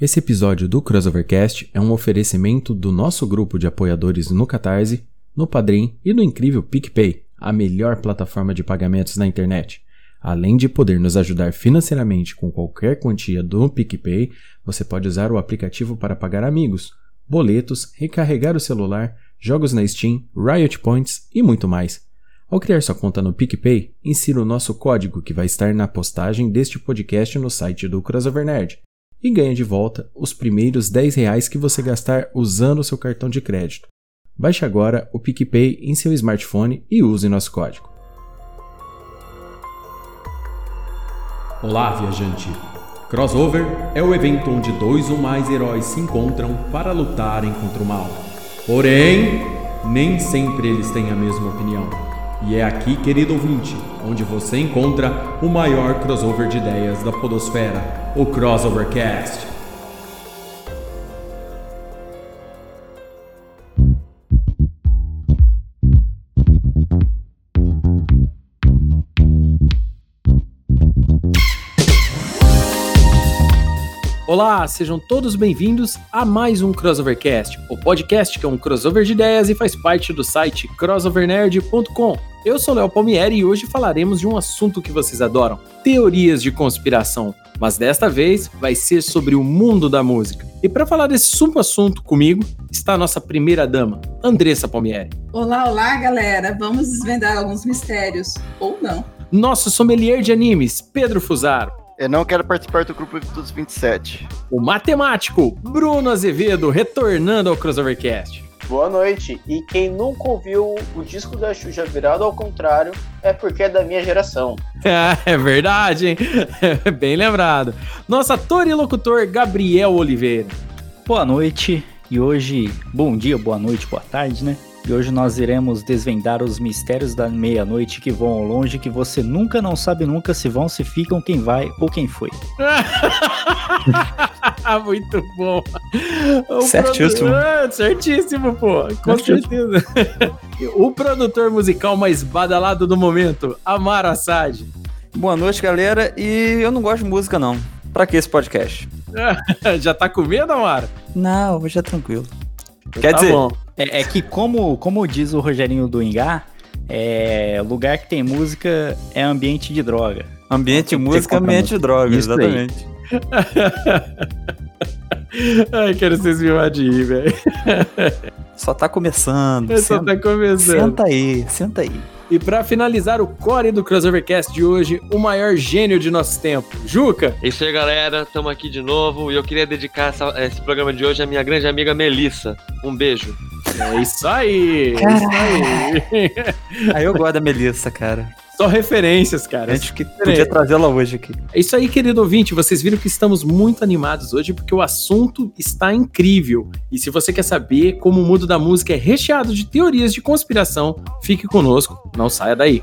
Esse episódio do Crossovercast é um oferecimento do nosso grupo de apoiadores no Catarse, no Padrim e no incrível PicPay, a melhor plataforma de pagamentos na internet. Além de poder nos ajudar financeiramente com qualquer quantia do PicPay, você pode usar o aplicativo para pagar amigos, boletos, recarregar o celular, jogos na Steam, Riot Points e muito mais. Ao criar sua conta no PicPay, insira o nosso código que vai estar na postagem deste podcast no site do Crossover Nerd e ganha de volta os primeiros 10 reais que você gastar usando o seu cartão de crédito. Baixe agora o PicPay em seu smartphone e use nosso código. Olá, viajante! Crossover é o evento onde dois ou mais heróis se encontram para lutarem contra o mal. Porém, nem sempre eles têm a mesma opinião. E é aqui, querido ouvinte, onde você encontra o maior crossover de ideias da Podosfera, o Crossovercast. Olá, sejam todos bem-vindos a mais um Crossovercast, o podcast que é um crossover de ideias e faz parte do site crossovernerd.com. Eu sou Léo Palmieri e hoje falaremos de um assunto que vocês adoram: teorias de conspiração. Mas desta vez vai ser sobre o mundo da música. E para falar desse super assunto comigo está a nossa primeira dama, Andressa Palmieri. Olá, olá, galera. Vamos desvendar alguns mistérios ou não. Nosso sommelier de animes, Pedro Fusaro. Eu não quero participar do grupo dos 27. O matemático Bruno Azevedo retornando ao Crossovercast. Boa noite. E quem nunca ouviu o disco da Xuxa virado ao contrário é porque é da minha geração. é verdade, hein? Bem lembrado. Nosso ator e locutor Gabriel Oliveira. Boa noite. E hoje, bom dia, boa noite, boa tarde, né? E hoje nós iremos desvendar os mistérios da meia-noite que vão ao longe, que você nunca não sabe nunca se vão, se ficam, quem vai ou quem foi. Muito bom. O certíssimo. Produ... certíssimo, pô. Com certeza. o produtor musical mais badalado do momento, Amar Assad. Boa noite, galera. E eu não gosto de música, não. Pra que esse podcast? Já tá com medo, Amar? Não, hoje é tranquilo. Quer tá dizer, é, é, que como, como diz o Rogerinho do Ingá, é, lugar que tem música é ambiente de droga. Ambiente de música é ambiente de droga, Isso exatamente. Ai, quero vocês me rir, velho. Só tá começando. Só senta, tá começando. Senta aí, senta aí. E para finalizar o core do Crossovercast de hoje, o maior gênio de nosso tempo, Juca. É isso aí, galera. Estamos aqui de novo e eu queria dedicar essa, esse programa de hoje à minha grande amiga Melissa. Um beijo. É isso aí. É isso aí. aí eu gosto da Melissa, cara. Só referências, cara. A gente que podia trazê-la hoje aqui. É isso aí, querido ouvinte. Vocês viram que estamos muito animados hoje porque o assunto está incrível. E se você quer saber como o mundo da música é recheado de teorias de conspiração, fique conosco. Não saia daí.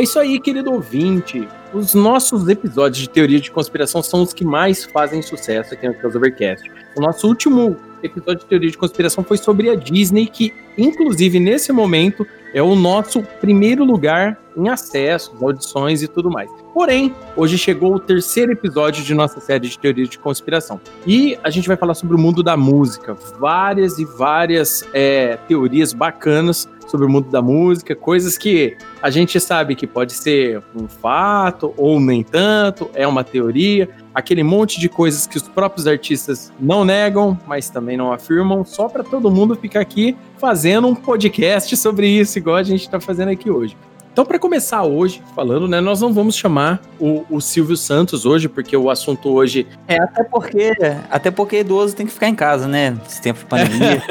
É isso aí, querido ouvinte. Os nossos episódios de teoria de conspiração são os que mais fazem sucesso aqui no Crossovercast. O nosso último episódio de teoria de conspiração foi sobre a Disney, que, inclusive, nesse momento, é o nosso primeiro lugar em acessos, audições e tudo mais. Porém, hoje chegou o terceiro episódio de nossa série de teorias de conspiração. E a gente vai falar sobre o mundo da música. Várias e várias é, teorias bacanas sobre o mundo da música, coisas que a gente sabe que pode ser um fato ou nem tanto, é uma teoria, aquele monte de coisas que os próprios artistas não negam, mas também não afirmam, só para todo mundo ficar aqui fazendo um podcast sobre isso, igual a gente está fazendo aqui hoje. Então, para começar hoje falando, né, nós não vamos chamar o, o Silvio Santos hoje, porque o assunto hoje É, até porque, até porque idoso tem que ficar em casa, né? Esse tempo de pandemia.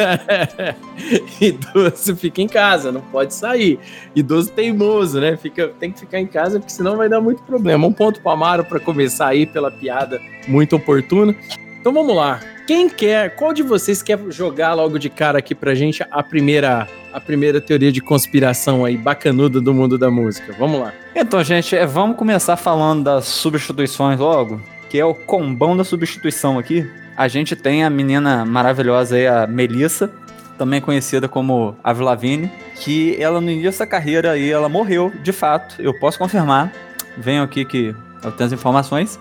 Idoso fica em casa, não pode sair. Idoso teimoso, né? Fica, tem que ficar em casa, porque senão vai dar muito problema. Um ponto pro Amaro para começar aí pela piada muito oportuna. Então vamos lá. Quem quer, qual de vocês quer jogar logo de cara aqui pra gente a primeira, a primeira teoria de conspiração aí bacanuda do mundo da música? Vamos lá. Então, gente, é, vamos começar falando das substituições logo, que é o combão da substituição aqui. A gente tem a menina maravilhosa aí, a Melissa, também conhecida como Avril Lavigne, que ela no início da carreira aí, ela morreu, de fato, eu posso confirmar. Venho aqui que eu tenho as informações.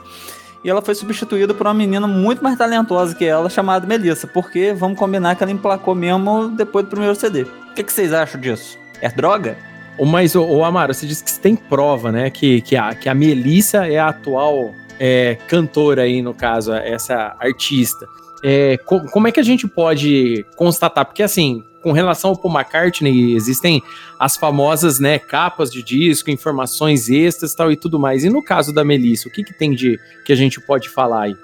E ela foi substituída por uma menina muito mais talentosa que ela, chamada Melissa, porque vamos combinar que ela emplacou mesmo depois do primeiro CD. O que, que vocês acham disso? É droga? Mas, ô, Amaro, você disse que você tem prova, né? Que, que, a, que a Melissa é a atual é, cantora aí, no caso, essa artista. É, co- como é que a gente pode constatar? Porque, assim, com relação ao Paul McCartney, existem as famosas né, capas de disco, informações extras tal, e tudo mais. E no caso da Melissa, o que, que tem de que a gente pode falar aí?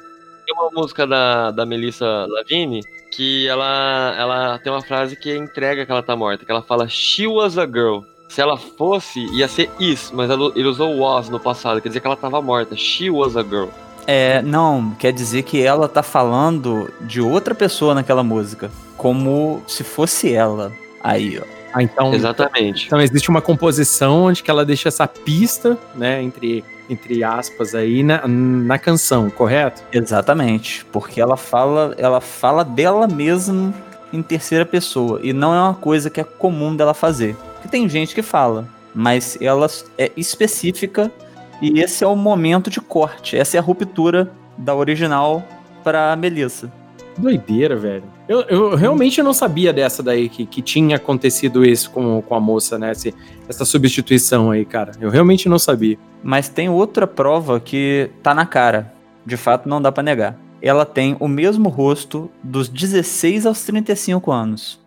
Tem uma música da, da Melissa Lavigne que ela, ela tem uma frase que entrega que ela tá morta, que ela fala She was a girl. Se ela fosse, ia ser is, mas ela- ele usou was no passado, quer dizer que ela tava morta. She was a girl. É, não, quer dizer que ela tá falando de outra pessoa naquela música, como se fosse ela. Aí, ó. Ah, então, Exatamente. então existe uma composição onde que ela deixa essa pista, né, entre, entre aspas aí, na, na canção, correto? Exatamente, porque ela fala, ela fala dela mesma em terceira pessoa e não é uma coisa que é comum dela fazer. Porque tem gente que fala, mas ela é específica e esse é o momento de corte, essa é a ruptura da original para Melissa. Doideira, velho. Eu, eu realmente não sabia dessa daí, que, que tinha acontecido isso com, com a moça, né? esse- essa substituição aí, cara. Eu realmente não sabia. Mas tem outra prova que tá na cara. De fato, não dá pra negar. Ela tem o mesmo rosto dos 16 aos 35 anos.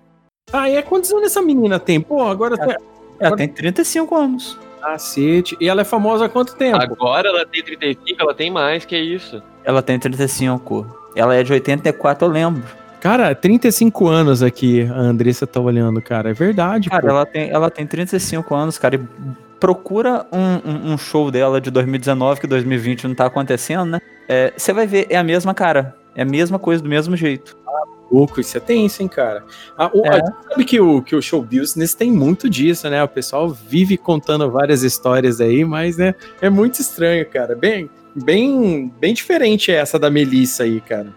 Ah, e é quantos anos essa menina tem? Pô, agora tá. Ela tem 35 anos. Cacete. E ela é famosa há quanto tempo? Agora ela tem 35, ela tem mais, que isso. Ela tem 35. Ela é de 84, eu lembro. Cara, 35 anos aqui a Andressa tá olhando, cara. É verdade, Cara, pô. ela tem, ela tem 35 anos, cara. E procura um, um- um show dela de 2019, que 2020 não tá acontecendo, né? É, Você vai ver, é a mesma cara. É a mesma coisa, do mesmo jeito. Pouco, isso é tenso, hein, cara. Ah, o- É. sabe que o, que o show business tem muito disso, né? O pessoal vive contando várias histórias aí, mas, né, é muito estranho, cara. Bem, bem, bem diferente essa da Melissa aí, cara.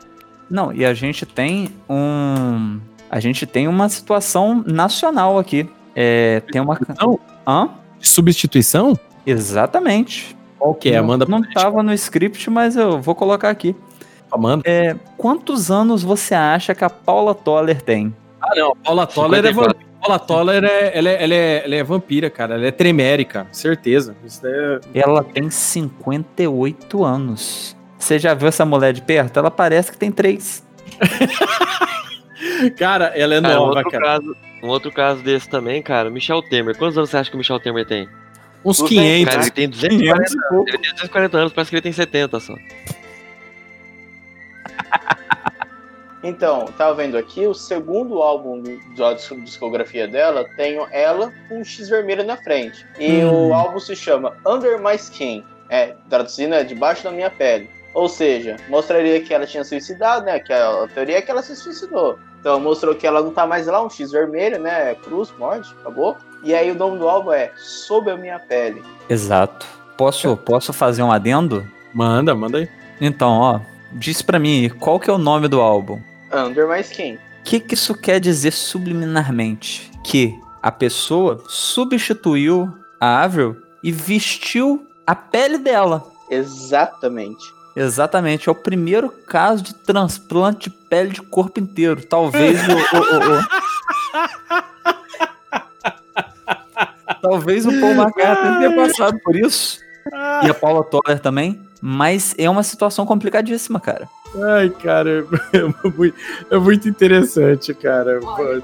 Não, e a gente tem um. A gente tem uma situação nacional aqui. É, tem uma. Hã? Substituição? Exatamente. Qual que é? Amanda, Não tava no script, mas eu vou colocar aqui. Amanda. É, quantos anos você acha que a Paula Toller tem? Ah, não. Paula Toller é 54. vampira. Paula Toller é, ela é, ela é, ela é vampira, cara. Ela é tremérica, certeza. Isso é... Ela tem 58 anos. Você já viu essa mulher de perto? Ela parece que tem três. Cara, ela é Cara, um nova, outro, cara. caso, um outro caso desse também, cara, Michel Temer. Quantos anos você acha que o Michel Temer tem? Uns Tudo 500. Cara, ele tem 240, 500 e pouco. ele tem 240 anos, parece que ele tem 70 só. Então, tava vendo aqui, o segundo álbum da disco- discografia dela tem ela com um X vermelho na frente. E Hum. o álbum se chama Under My Skin. É, traduzindo é debaixo da minha pele. Ou seja, mostraria que ela tinha suicidado, né? Que a, a teoria é que ela se suicidou. Então mostrou que ela não tá mais lá, um X vermelho, né? Cruz, morte, acabou. E aí o nome do álbum é Sob a Minha Pele. Exato. Posso, posso fazer um adendo? Manda, manda aí. Então, ó, diz pra mim qual que é o nome do álbum. Under My Skin. O que, que isso quer dizer subliminarmente? Que a pessoa substituiu a Avril e vestiu a pele dela. Exatamente. Exatamente, é o primeiro caso de transplante de pele de corpo inteiro. Talvez o. o- o- o- Talvez o Paul McCartney tenha passado por isso. E a Paula Toller também. Mas é uma situação complicadíssima, cara. Ai, cara, é muito, é muito interessante, cara. Olha,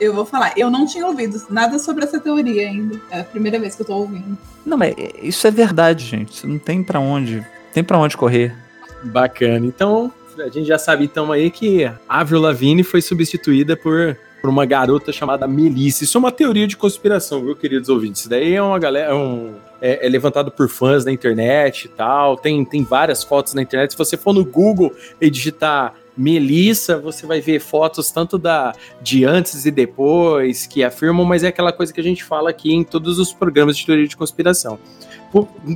Eu vou falar, eu não tinha ouvido nada sobre essa teoria ainda. É a primeira vez que eu tô ouvindo. Não, mas isso é verdade, gente. Não tem pra onde. Tem para onde correr. Bacana. Então, a gente já sabe então aí que Avril Lavigne foi substituída por, por uma garota chamada Melissa. Isso é uma teoria de conspiração, viu, queridos ouvintes? Isso daí é uma galera, é um, é, é levantado por fãs na internet e tal. Tem, tem várias fotos na internet. Se você for no Google e digitar Melissa, você vai ver fotos tanto da de antes e depois que afirmam, mas é aquela coisa que a gente fala aqui em todos os programas de teoria de conspiração.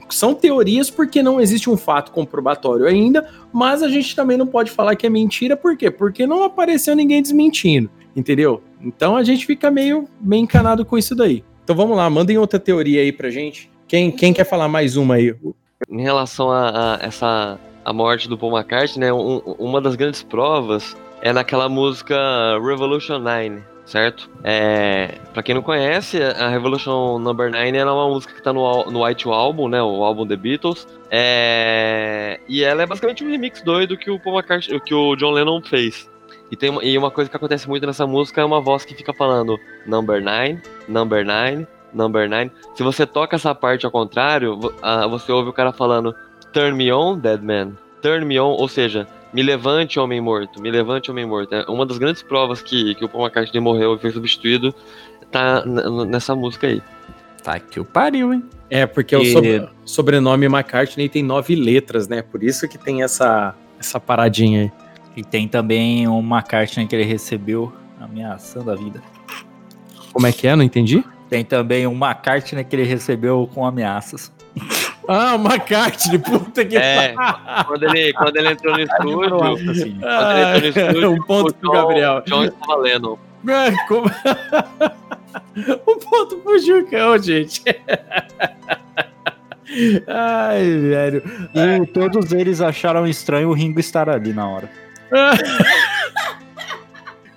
São teorias porque não existe um fato comprobatório ainda, mas a gente também não pode falar que é mentira, por quê? Porque não apareceu ninguém desmentindo, entendeu? Então a gente fica meio, meio encanado com isso daí. Então vamos lá, mandem outra teoria aí pra gente. Quem, quem quer falar mais uma aí? Em relação a, a essa a morte do Paul McCartney, né, um- uma das grandes provas é naquela música Revolution 9, certo? É, para quem não conhece, a Revolution Number 9 ela é uma música que tá no, no White Album, né, o álbum The Beatles. É, e ela é basicamente um remix doido que o Paul McCartney, que o John Lennon fez. E, tem e uma coisa que acontece muito nessa música é uma voz que fica falando Number 9, Number 9, Number 9. Se você toca essa parte ao contrário, ah, você ouve o cara falando Turn me on, dead man. Turn me on, ou seja, me levante, homem morto. Me levante, homem morto. É uma das grandes provas que, que o Paul McCartney morreu e foi substituído tá nessa música aí. Tá que o pariu, hein? É, porque o E- sobre- sobrenome McCartney tem nove letras, né? Por isso que tem essa, essa paradinha aí. E tem também uma carta que ele recebeu ameaçando a vida. Como é que é? Não entendi? Tem também uma carta que ele recebeu com ameaças. Ah, McCartney, puta que É, quando ele, quando ele entrou no estúdio, assim. quando ele entrou no estúdio, um ponto o pro Gabriel. John estava lendo. Ah, como- um ponto pro Jucão, gente. Ai, velho. E todos eles acharam estranho o Ringo estar ali na hora.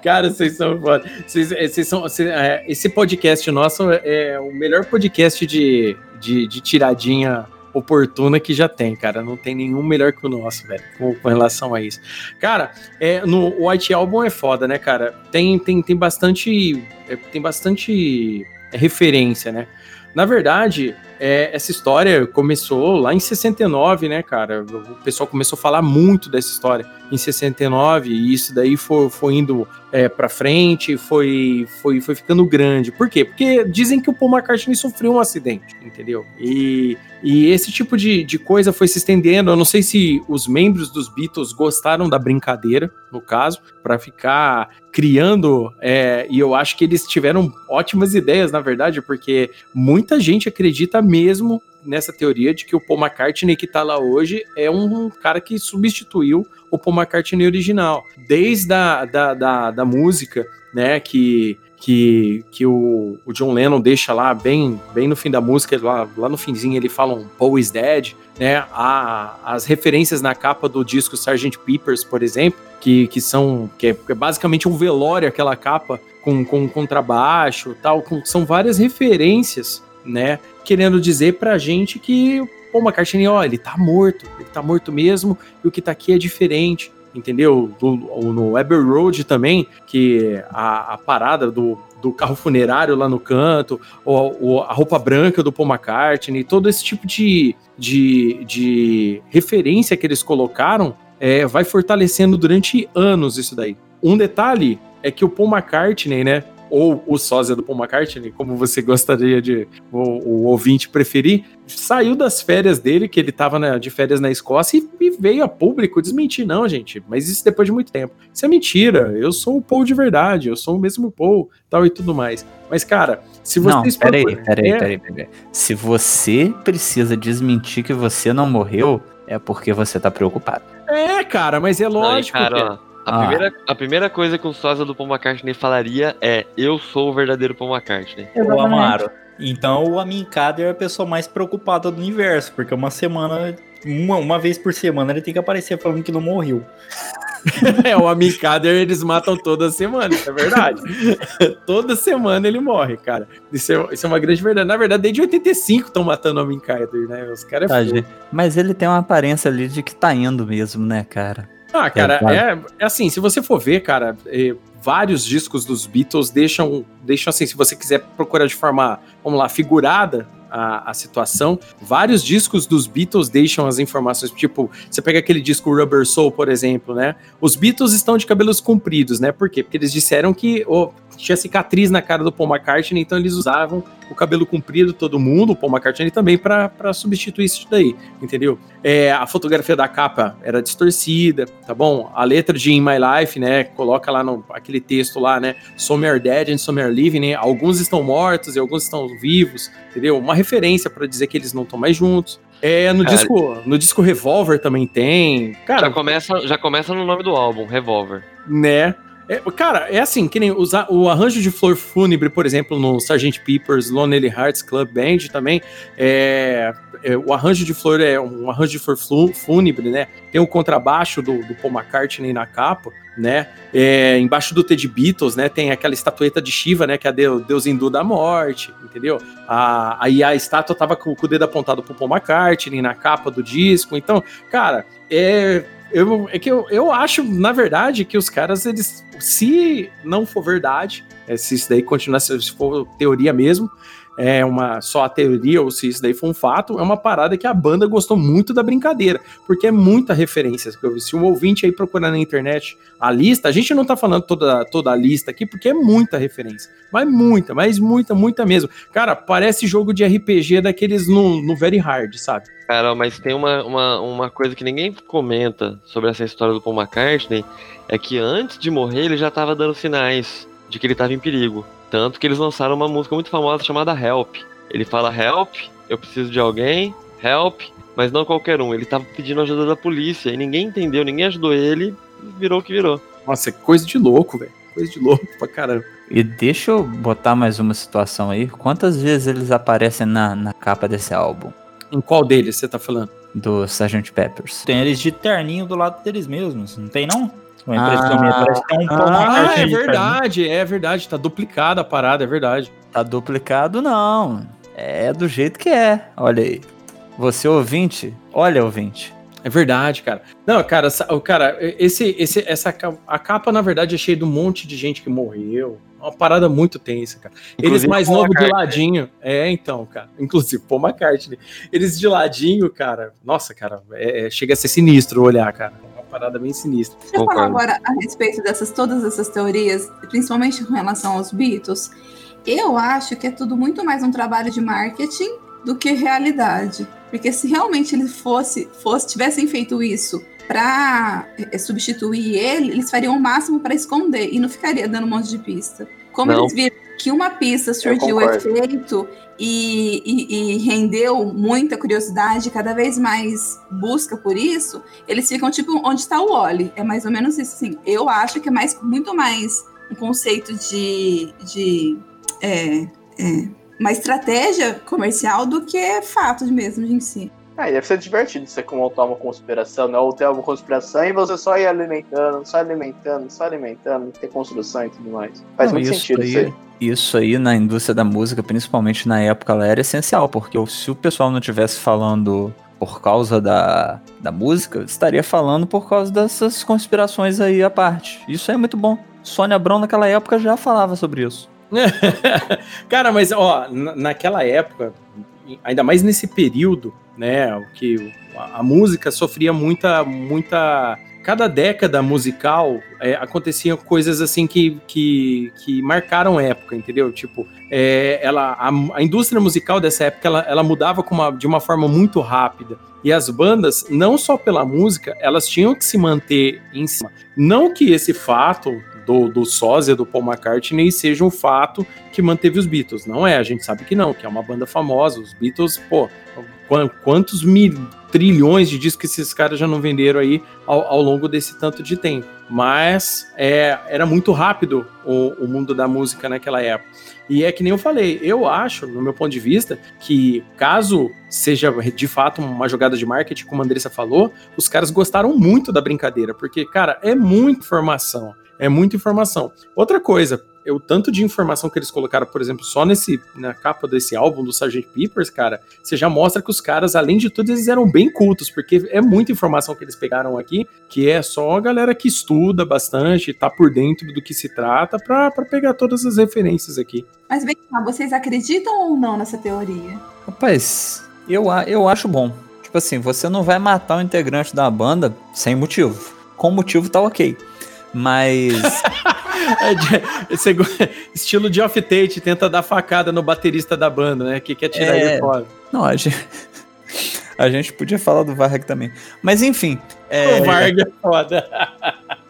Cara, vocês são foda. Vocês, eh, vocês são, cê- é, esse podcast nosso é o melhor podcast de, de, de tiradinha oportuna que já tem, cara. Não tem nenhum melhor que o nosso, velho, com, com relação a isso. Cara, é, no o White Album é foda, né, cara? Tem, tem, tem bastante. é, tem bastante referência, né? Na verdade, é, essa história começou lá em 69, né, cara? O pessoal começou a falar muito dessa história em 69 e isso daí foi, foi indo é, para frente, foi, foi, foi ficando grande. Por quê? Porque dizem que o Paul McCartney sofreu um acidente, entendeu? E, e esse tipo de, de coisa foi se estendendo. Eu não sei se os membros dos Beatles gostaram da brincadeira, no caso, para ficar criando. é, e eu acho que eles tiveram ótimas ideias, na verdade, porque muita gente acredita mesmo nessa teoria de que o Paul McCartney que tá lá hoje é um cara que substituiu o Paul McCartney original. Desde a da, da, da música, né, que, que, que o, o John Lennon deixa lá bem, bem no fim da música, lá, lá no finzinho ele fala um Paul is dead, né, a, as referências na capa do disco Sgt. Peppers, por exemplo, que, que são, que é, é basicamente um velório aquela capa com, com contrabaixo tal, com- são várias referências, né, querendo dizer pra gente que o McCartney, ó, ele tá morto, ele tá morto mesmo, e o que tá aqui é diferente, entendeu? Do- no Abbey Road também, que a, a parada do, do carro funerário lá no canto, ou a roupa branca do Paul McCartney, todo esse tipo de, de, de referência que eles colocaram, é, vai fortalecendo durante anos isso daí. Um detalhe é que o Paul McCartney, né, ou o sósia do Paul McCartney, como você gostaria de o, o ouvinte preferir, saiu das férias dele, que ele estava de férias na Escócia, e, e veio a público desmentir, não, gente, mas isso depois de muito tempo. Isso é mentira, eu sou o Paul de verdade, eu sou o mesmo Paul, tal e tudo mais. Mas, cara, se Não, vocês... peraí, procurarem- peraí, É, peraí, peraí. Se você precisa desmentir que você não morreu, é porque você tá preocupado. É, cara, mas é Não, lógico. cara, que- ó, a, Ah. primeira, a primeira coisa que o sósia do Paul McCartney falaria é eu sou o verdadeiro Paul McCartney. Ô, Amaro. Então o Amin Kader é a pessoa mais preocupada do universo, porque uma semana, uma, uma vez por semana, ele tem que aparecer falando que não morreu. É, o Amicader eles matam toda semana, isso é verdade. toda semana ele morre, cara. Isso é, isso é uma grande verdade. Na verdade, desde 85 estão matando o Amicader, né? Os caras é Tá. Mas ele tem uma aparência ali de que tá indo mesmo, né, cara? Ah, cara, claro. é, é assim, se você for ver, cara, é, vários discos dos Beatles deixam, deixam assim, se você quiser procurar de forma, vamos lá, figurada a, a situação, vários discos dos Beatles deixam as informações, tipo, você pega aquele disco Rubber Soul, por exemplo, né? Os Beatles estão de cabelos compridos, né? Por quê? Porque eles disseram que oh, tinha cicatriz na cara do Paul McCartney, então eles usavam o cabelo comprido todo mundo, o Paul McCartney também, para substituir isso daí, entendeu? É, a fotografia da capa era distorcida, tá bom? A letra de In My Life, né, coloca lá no aquele texto lá, né, Some are dead and some are living, né? Alguns estão mortos e alguns estão vivos, entendeu? Uma referência para dizer que eles não estão mais juntos. É, no Cara, disco, no disco Revolver também tem. Cara, já, começa, já começa no nome do álbum, Revolver. né? É, cara, é assim, que nem os a- o arranjo de flor fúnebre, por exemplo, no Sgt. Pepper's Lonely Hearts Club Band também, é, é, o arranjo de flor é um arranjo de flor fúnebre, né? Tem o contrabaixo do, do Paul McCartney na capa, né? É, embaixo do Ted Beatles, né? Tem aquela estatueta de Shiva, né? Que é deu- deus hindu da morte, entendeu? A, aí a estátua tava com, com o dedo apontado pro Paul McCartney na capa do disco. Então, cara, é, eu, é que eu, eu acho, na verdade, que os caras, eles, se não for verdade, é, se isso daí continuar, se for teoria mesmo, é uma só a teoria, ou se isso daí for um fato, é uma parada que a banda gostou muito da brincadeira, porque é muita referência. Se um ouvinte aí procurar na internet a lista, a gente não tá falando toda, toda a lista aqui, porque é muita referência, mas muita, mas muita, muita mesmo. Cara, parece jogo de RPG daqueles no, no Very Hard, sabe? Cara, mas tem uma, uma, uma coisa que ninguém comenta sobre essa história do Paul McCartney, é que antes de morrer ele já tava dando sinais de que ele tava em perigo. Tanto que eles lançaram uma música muito famosa chamada Help. Ele fala Help, eu preciso de alguém, Help, mas não qualquer um. Ele tava pedindo ajuda da polícia e ninguém entendeu, ninguém ajudou ele e virou o que virou. Nossa, é coisa de louco, velho. Coisa de louco pra caramba. E deixa eu botar mais uma situação aí. Quantas vezes eles aparecem na, na capa desse álbum? Em qual deles você tá falando? Do Sgt. Peppers. Tem eles de terninho do lado deles mesmos, não tem não? Uma impressão Ah, minha, parece que um Paul Ah, é de terninho. verdade, é verdade. Tá duplicada a parada, é verdade. Tá duplicado, não. É do jeito que é. Olha aí. Você ouvinte, olha ouvinte. É verdade, cara. Não, cara, o cara, esse, esse, essa a capa na verdade é cheia de um monte de gente que morreu. É Uma parada muito tensa, cara. Eles Inclusive mais Paul novos de ladinho. É, então, cara. Inclusive, Paul McCartney. Eles de ladinho, cara. Nossa, cara, é- é- chega a ser sinistro olhar, cara. Parada bem sinistra. Deixa eu falar agora a respeito dessas todas essas teorias, principalmente com relação aos Beatles. Eu acho que é tudo muito mais um trabalho de marketing do que realidade. Porque se realmente eles fosse, fosse, tivessem feito isso para substituir ele, eles fariam o máximo para esconder e não ficaria dando um monte de pista. Como Não. eles viram que uma pista surgiu efeito e, e- e rendeu muita curiosidade, cada vez mais busca por isso, eles ficam tipo onde está o Oli. É mais ou menos isso. Assim. Eu acho que é mais, muito mais um conceito de, de é, é, uma estratégia comercial do que fato mesmo em si. Ah, deve ser divertido você montar uma conspiração, né? Ou ter uma conspiração e você só ir alimentando, só alimentando, só alimentando, ter construção e tudo mais. Faz Não, muito isso sentido aí, isso aí. Isso aí na indústria da música, principalmente na época, ela era essencial, porque se o pessoal não tivesse falando por causa da, da música, estaria falando por causa dessas conspirações aí à parte. Isso aí é muito bom. Sônia Abrão naquela época já falava sobre isso. Cara, mas ó, na- naquela época, ainda mais nesse período, né, o que a, música sofria muita, muita. Cada década musical é, aconteciam coisas assim que, que, que marcaram época, entendeu? Tipo, é, ela, a, a indústria musical dessa época ela, ela mudava uma- de uma forma muito rápida. E as bandas, não só pela música, elas tinham que se manter em cima. Não que esse fato do, do sósia do Paul McCartney seja um fato que manteve os Beatles. Não é, a gente sabe que não, que é uma banda famosa. Os Beatles, pô, quantos mil, trilhões de discos que esses caras já não venderam aí ao, ao longo desse tanto de tempo. Mas é, era muito rápido o, o mundo da música naquela época. E é que nem eu falei, eu acho, no meu ponto de vista, que caso seja de fato uma jogada de marketing, como a Andressa falou, os caras gostaram muito da brincadeira, porque, cara, é muita informação. É muita informação. Outra coisa, o tanto de informação que eles colocaram, por exemplo, só nesse na capa desse álbum do Sgt. Peppers, cara, você já mostra que os caras, além de tudo, eles eram bem cultos, porque é muita informação que eles pegaram aqui, que é só a galera que estuda bastante, tá por dentro do que se trata, pra, pra pegar todas as referências aqui. Mas bem, vocês acreditam ou não nessa teoria? Rapaz, eu, eu acho bom. Tipo assim, você não vai matar um integrante da banda sem motivo. Com motivo tá ok. Mas. É estilo de off Tate, tenta dar facada no baterista da banda, né? Que quer tirar É. ele fora. não, a gente. A gente podia falar do Varg também. Mas enfim. é, O Varga é foda.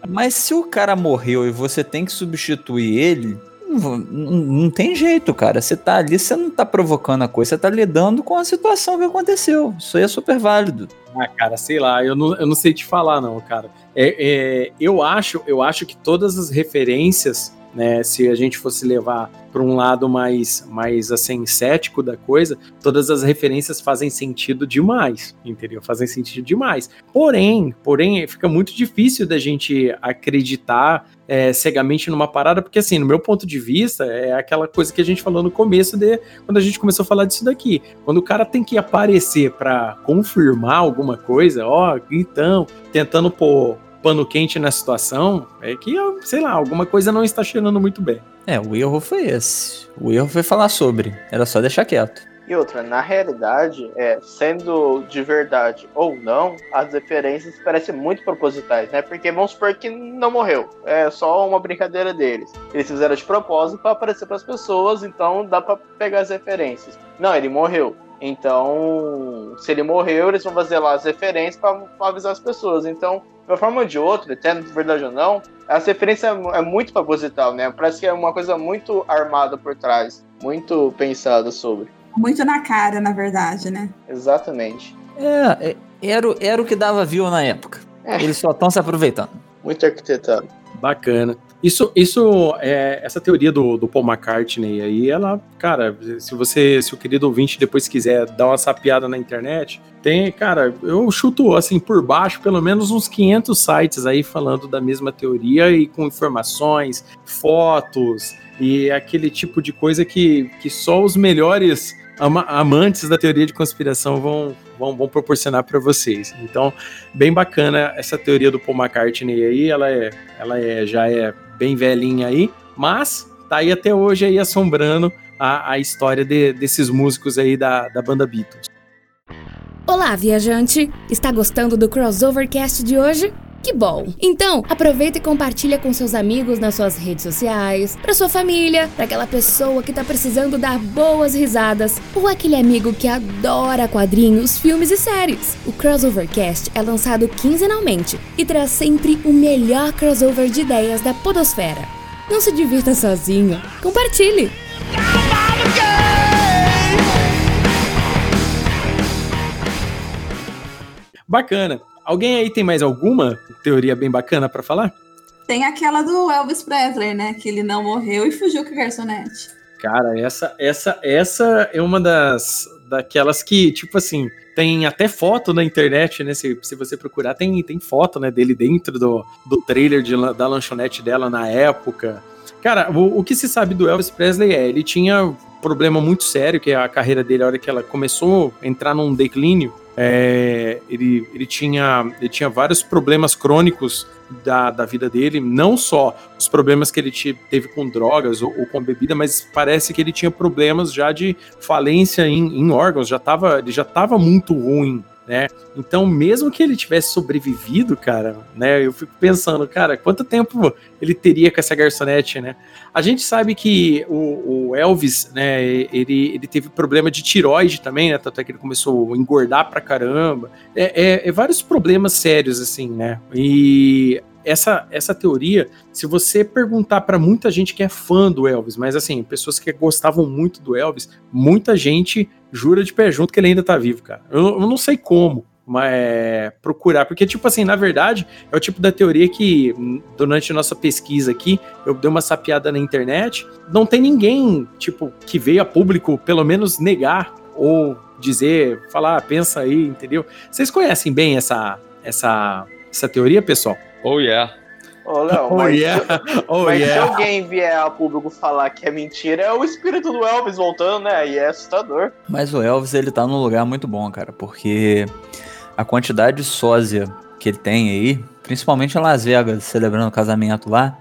Mas se o cara morreu e você tem que substituir ele, não, não tem jeito, cara. Você tá ali, você não tá provocando a coisa, você tá lidando com a situação que aconteceu. Isso aí é super válido. Ah, cara, sei lá, eu não, eu não sei te falar, não, cara. É, é, eu, acho, eu acho que todas as referências, né, se a gente fosse levar para um lado mais, mais assim, cético da coisa, todas as referências fazem sentido demais, entendeu? Fazem sentido demais. Porém, porém, fica muito difícil da gente acreditar é, cegamente numa parada, porque assim, no meu ponto de vista, é aquela coisa que a gente falou no começo de quando a gente começou a falar disso daqui. Quando o cara tem que aparecer para confirmar alguma coisa, ó, então, tentando pôr pano quente na situação, é que, sei lá, alguma coisa não está cheirando muito bem. É, o erro foi esse. O erro foi falar sobre. Era só deixar quieto. E outra, na realidade, é, sendo de verdade ou não, as referências parecem muito propositais, né? Porque vamos supor que não morreu. É só uma brincadeira deles. Eles fizeram de propósito para aparecer para as pessoas, então dá para pegar as referências. Não, ele morreu. Então, se ele morreu, eles vão fazer lá as referências para avisar as pessoas. Então, de uma forma ou de outra, até de verdade ou não, essa referência é é muito proposital, né? Parece que é uma coisa muito armada por trás, muito pensada sobre. Muito na cara, na verdade, né? Exatamente. É, é, era, o- era o que dava view na época. É. Eles só estão se aproveitando. Muito arquitetado. Bacana. Isso, isso é, essa teoria do, do Paul McCartney aí, ela, cara, se você, se o querido ouvinte depois quiser dar uma sapiada na internet, tem, cara, eu chuto assim por baixo pelo menos uns 500 sites aí falando da mesma teoria e com informações, fotos e aquele tipo de coisa que, que só os melhores ama- amantes da teoria de conspiração vão, vão, vão proporcionar para vocês. Então, bem bacana essa teoria do Paul McCartney aí, ela é, ela é, já é bem velhinha aí, mas tá aí até hoje aí assombrando a, a história de- desses músicos aí da, da banda Beatles. Olá, viajante! Está gostando do Crossovercast de hoje? Que bom! Então, aproveita e compartilha com seus amigos nas suas redes sociais, para sua família, para aquela pessoa que tá precisando dar boas risadas, ou aquele amigo que adora quadrinhos, filmes e séries. O Crossovercast é lançado quinzenalmente e traz sempre o melhor crossover de ideias da podosfera. Não se divirta sozinho, compartilhe! Bacana. Alguém aí tem mais alguma teoria bem bacana para falar? Tem aquela do Elvis Presley, né? Que ele não morreu e fugiu com a garçonete. Cara, essa, essa, essa é uma das daquelas que, tipo assim, tem até foto na internet, né? Se, se você procurar, tem, tem foto, né, dele dentro do, do trailer de da lanchonete dela na época. Cara, o, o que se sabe do Elvis Presley é, ele tinha um problema muito sério, que é a carreira dele, a hora que ela começou a entrar num declínio, é, ele, ele, tinha, ele tinha vários problemas crônicos da, da vida dele, não só os problemas que ele te- teve com drogas ou, ou com bebida, mas parece que ele tinha problemas já de falência em, em órgãos, já tava, ele já estava muito ruim, né? Então, mesmo que ele tivesse sobrevivido, cara, né? Eu fico pensando, cara, quanto tempo ele teria com essa garçonete, né? A gente sabe que o, o Elvis, né, ele, ele teve problema de tiroide também, né? Tanto é que ele começou a engordar pra caramba. É, é- é vários problemas sérios, assim, né? E essa, essa teoria, se você perguntar pra muita gente que é fã do Elvis, mas assim, pessoas que gostavam muito do Elvis, muita gente jura de pé junto que ele ainda tá vivo, cara. Eu, eu não sei como. Mas é, procurar, porque, tipo assim, na verdade, é o tipo da teoria que, durante a nossa pesquisa aqui, eu dei uma sapiada na internet, não tem ninguém, tipo, que veio a público, pelo menos, negar ou dizer, falar, "Ah, pensa aí, entendeu? Vocês conhecem bem essa, essa, essa teoria, pessoal? Oh yeah. Ô, Léo, Oh, mas, yeah. Oh, mas se yeah. alguém vier a público falar que é mentira, é o espírito do Elvis voltando, né? E é assustador. Mas o Elvis, ele tá num lugar muito bom, cara, porque a quantidade de sósia que ele tem aí, principalmente em Las Vegas, celebrando o casamento lá,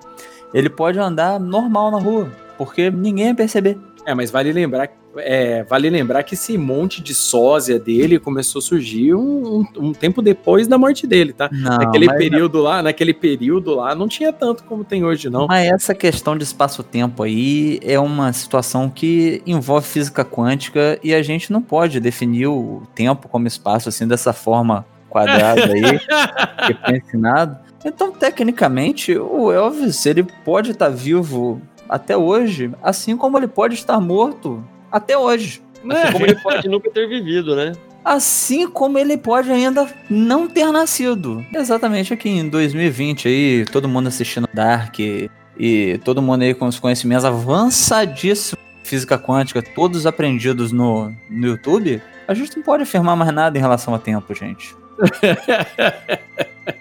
ele pode andar normal na rua, porque ninguém ia perceber. É, mas vale lembrar, é, vale lembrar que esse monte de sósia dele começou a surgir um, um- um tempo depois da morte dele, tá? Não, naquele mas- período lá, naquele período lá, não tinha tanto como tem hoje, não. Mas essa questão de espaço-tempo aí é uma situação que envolve física quântica e a gente não pode definir o tempo como espaço assim dessa forma quadrada aí que foi ensinado. Então, tecnicamente, o Elvis ele pode estar vivo até hoje, assim como ele pode estar morto até hoje. Assim como ele pode nunca ter vivido, né? Assim como ele pode ainda não ter nascido. Exatamente aqui em 2020 aí, todo mundo assistindo Dark e todo mundo aí com os conhecimentos avançadíssimos de física quântica, todos aprendidos no, no YouTube, a gente não pode afirmar mais nada em relação a tempo, gente.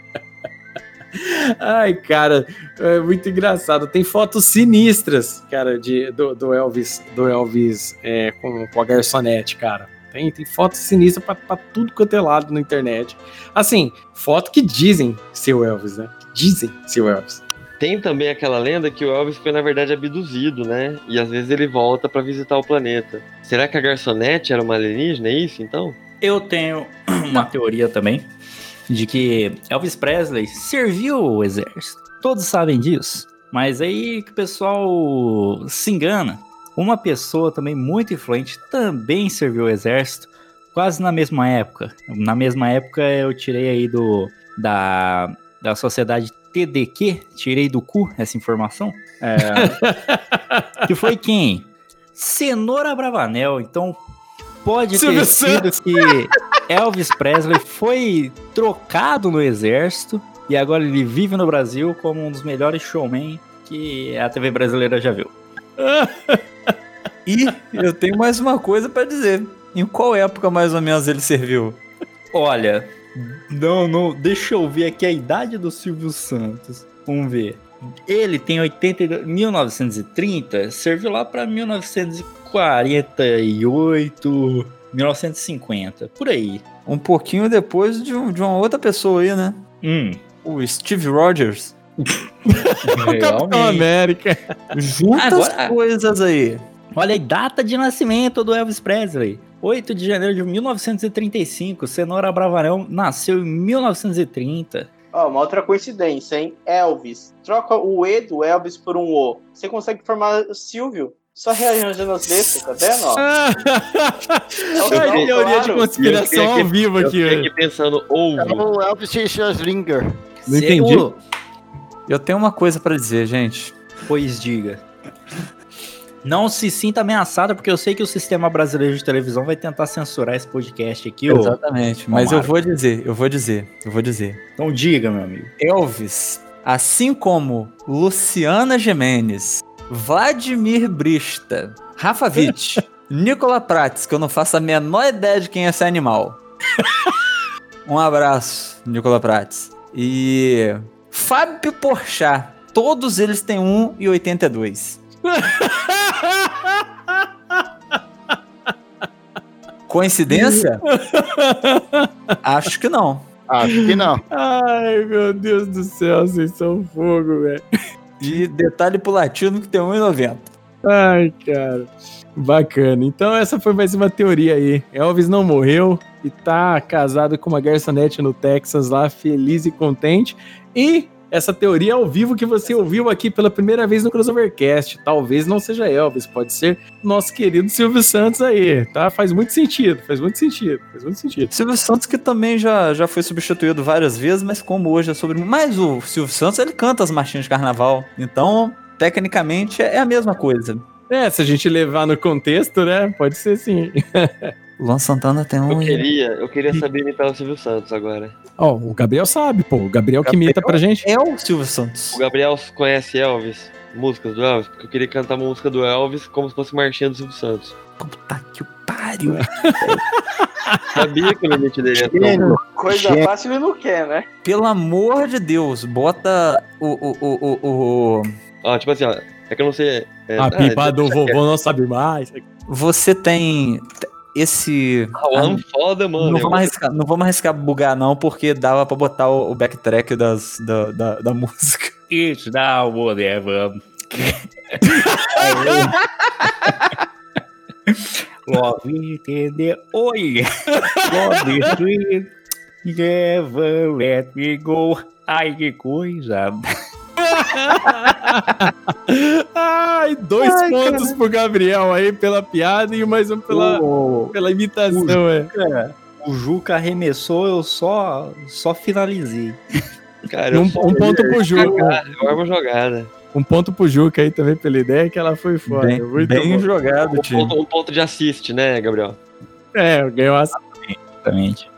Ai, cara, é muito engraçado. Tem fotos sinistras, cara, de, do, do Elvis, do Elvis é, com, com a garçonete, cara. Tem, tem fotos sinistras pra, pra tudo quanto é lado na internet. Assim, foto que dizem ser o Elvis, né? Que dizem ser o Elvis. Tem também aquela lenda que o Elvis foi, na verdade, abduzido, né? E às vezes ele volta pra visitar o planeta. Será que a garçonete era uma alienígena? É isso, então? Eu tenho uma teoria também de que Elvis Presley serviu o exército. Todos sabem disso. Mas aí que o pessoal se engana. Uma pessoa também muito influente também serviu o exército, quase na mesma época. Na mesma época eu tirei aí do da, da sociedade TDQ, tirei do cu essa informação. É, que foi quem? Cenoura Bravanel. Então pode Silvio ter sido que Elvis Presley foi trocado no exército e agora ele vive no Brasil como um dos melhores showmen que a TV brasileira já viu. e eu tenho mais uma coisa para dizer. Em qual época mais ou menos ele serviu? Olha, não, não, deixa eu ver aqui a idade do Silvio Santos. Vamos ver. Ele tem 80. 1930, serviu lá para 1940. 48, 1950, por aí. Um pouquinho depois de, um, de uma outra pessoa aí, né? Hum. O Steve Rogers. o Capitão América. Juntas Agora, coisas aí. Olha aí, data de nascimento do Elvis Presley. 8 de janeiro de 1935, Cenoura Bravarão nasceu em 1930. Ó, oh, uma outra coincidência, hein? Elvis. Troca o E do Elvis por um O. Você consegue formar Silvio. Só rearranjando as letras, tá vendo? Ó? Ai, Não, teoria de conspiração Eu fiquei ao vivo Eu aqui. fiquei velho. aqui pensando, ouve. É o Elvis Schlesinger. Não entendi. Eu- Eu tenho uma coisa pra dizer, gente. Pois diga. Não se sinta ameaçada, porque eu sei que o sistema brasileiro de televisão vai tentar censurar esse podcast aqui. ô. Exatamente. Mas eu vou dizer, eu vou dizer, eu vou dizer. Então diga, meu amigo. Elvis, assim como Luciana Gimenez, Vladimir Brista, Rafa Witt, Nicola Prates, que eu não faço a menor ideia de quem é esse animal. Um abraço, Nicola Prates. E Fábio Porchat, todos eles têm 1,82. Coincidência? Acho que não. Acho que não. Ai, meu Deus do céu, vocês são fogo, velho. E detalhe pro latino que tem 1,90. Ai, cara. Bacana. Então essa foi mais uma teoria aí. Elvis não morreu e tá casado com uma garçonete no Texas lá, feliz e contente. E essa teoria ao vivo que você ouviu aqui pela primeira vez no Crossovercast. Talvez não seja Elvis, pode ser nosso querido Silvio Santos aí, tá? Faz muito sentido, faz muito sentido, faz muito sentido. Silvio Santos que também já, já foi substituído várias vezes, mas como hoje é sobre... Mas o Silvio Santos, ele canta as marchinhas de carnaval. Então, tecnicamente, é a mesma coisa. É, se a gente levar no contexto, né? Pode ser sim. O Luan Santana tem Eu um... queria, eu queria saber imitar o Silvio Santos agora. Ó, o Gabriel sabe, pô. O Gabriel que imita pra gente. É o Silvio Santos. O Gabriel conhece Elvis? Músicas do Elvis? Porque eu queria cantar uma música do Elvis como se fosse marchinha do Silvio Santos. Puta que pariu. Sabia que o limite dele é tão. Coisa fácil ele não quer, né? Pelo amor de Deus, bota o. o, o, o, o- Ó, tipo assim, ó. É que eu não sei. É, A ah, pipa do deixa vovô quieto. não sabe mais. Você tem esse. Ah, o Alan foda, mano. não, vamos arriscar, não vamos arriscar bugar, não, porque dava pra botar o, o backtrack das, da, da, da música. It's now whatever. Love entender. Oi! Love street. Never let me go. Ai, que coisa. Ai, dois Ai, pontos pro Gabriel aí pela piada e mais um pela, O, pela imitação, é. Juca, o Juca arremessou, eu só, só finalizei. Cara, um, um ponto pro Juca. amo jogada. Um ponto pro Juca aí também pela ideia que ela foi foda. Bem, Muito bem bom. jogado, Um time. ponto, um ponto de assist, né, Gabriel? É, ganhou a Exatamente.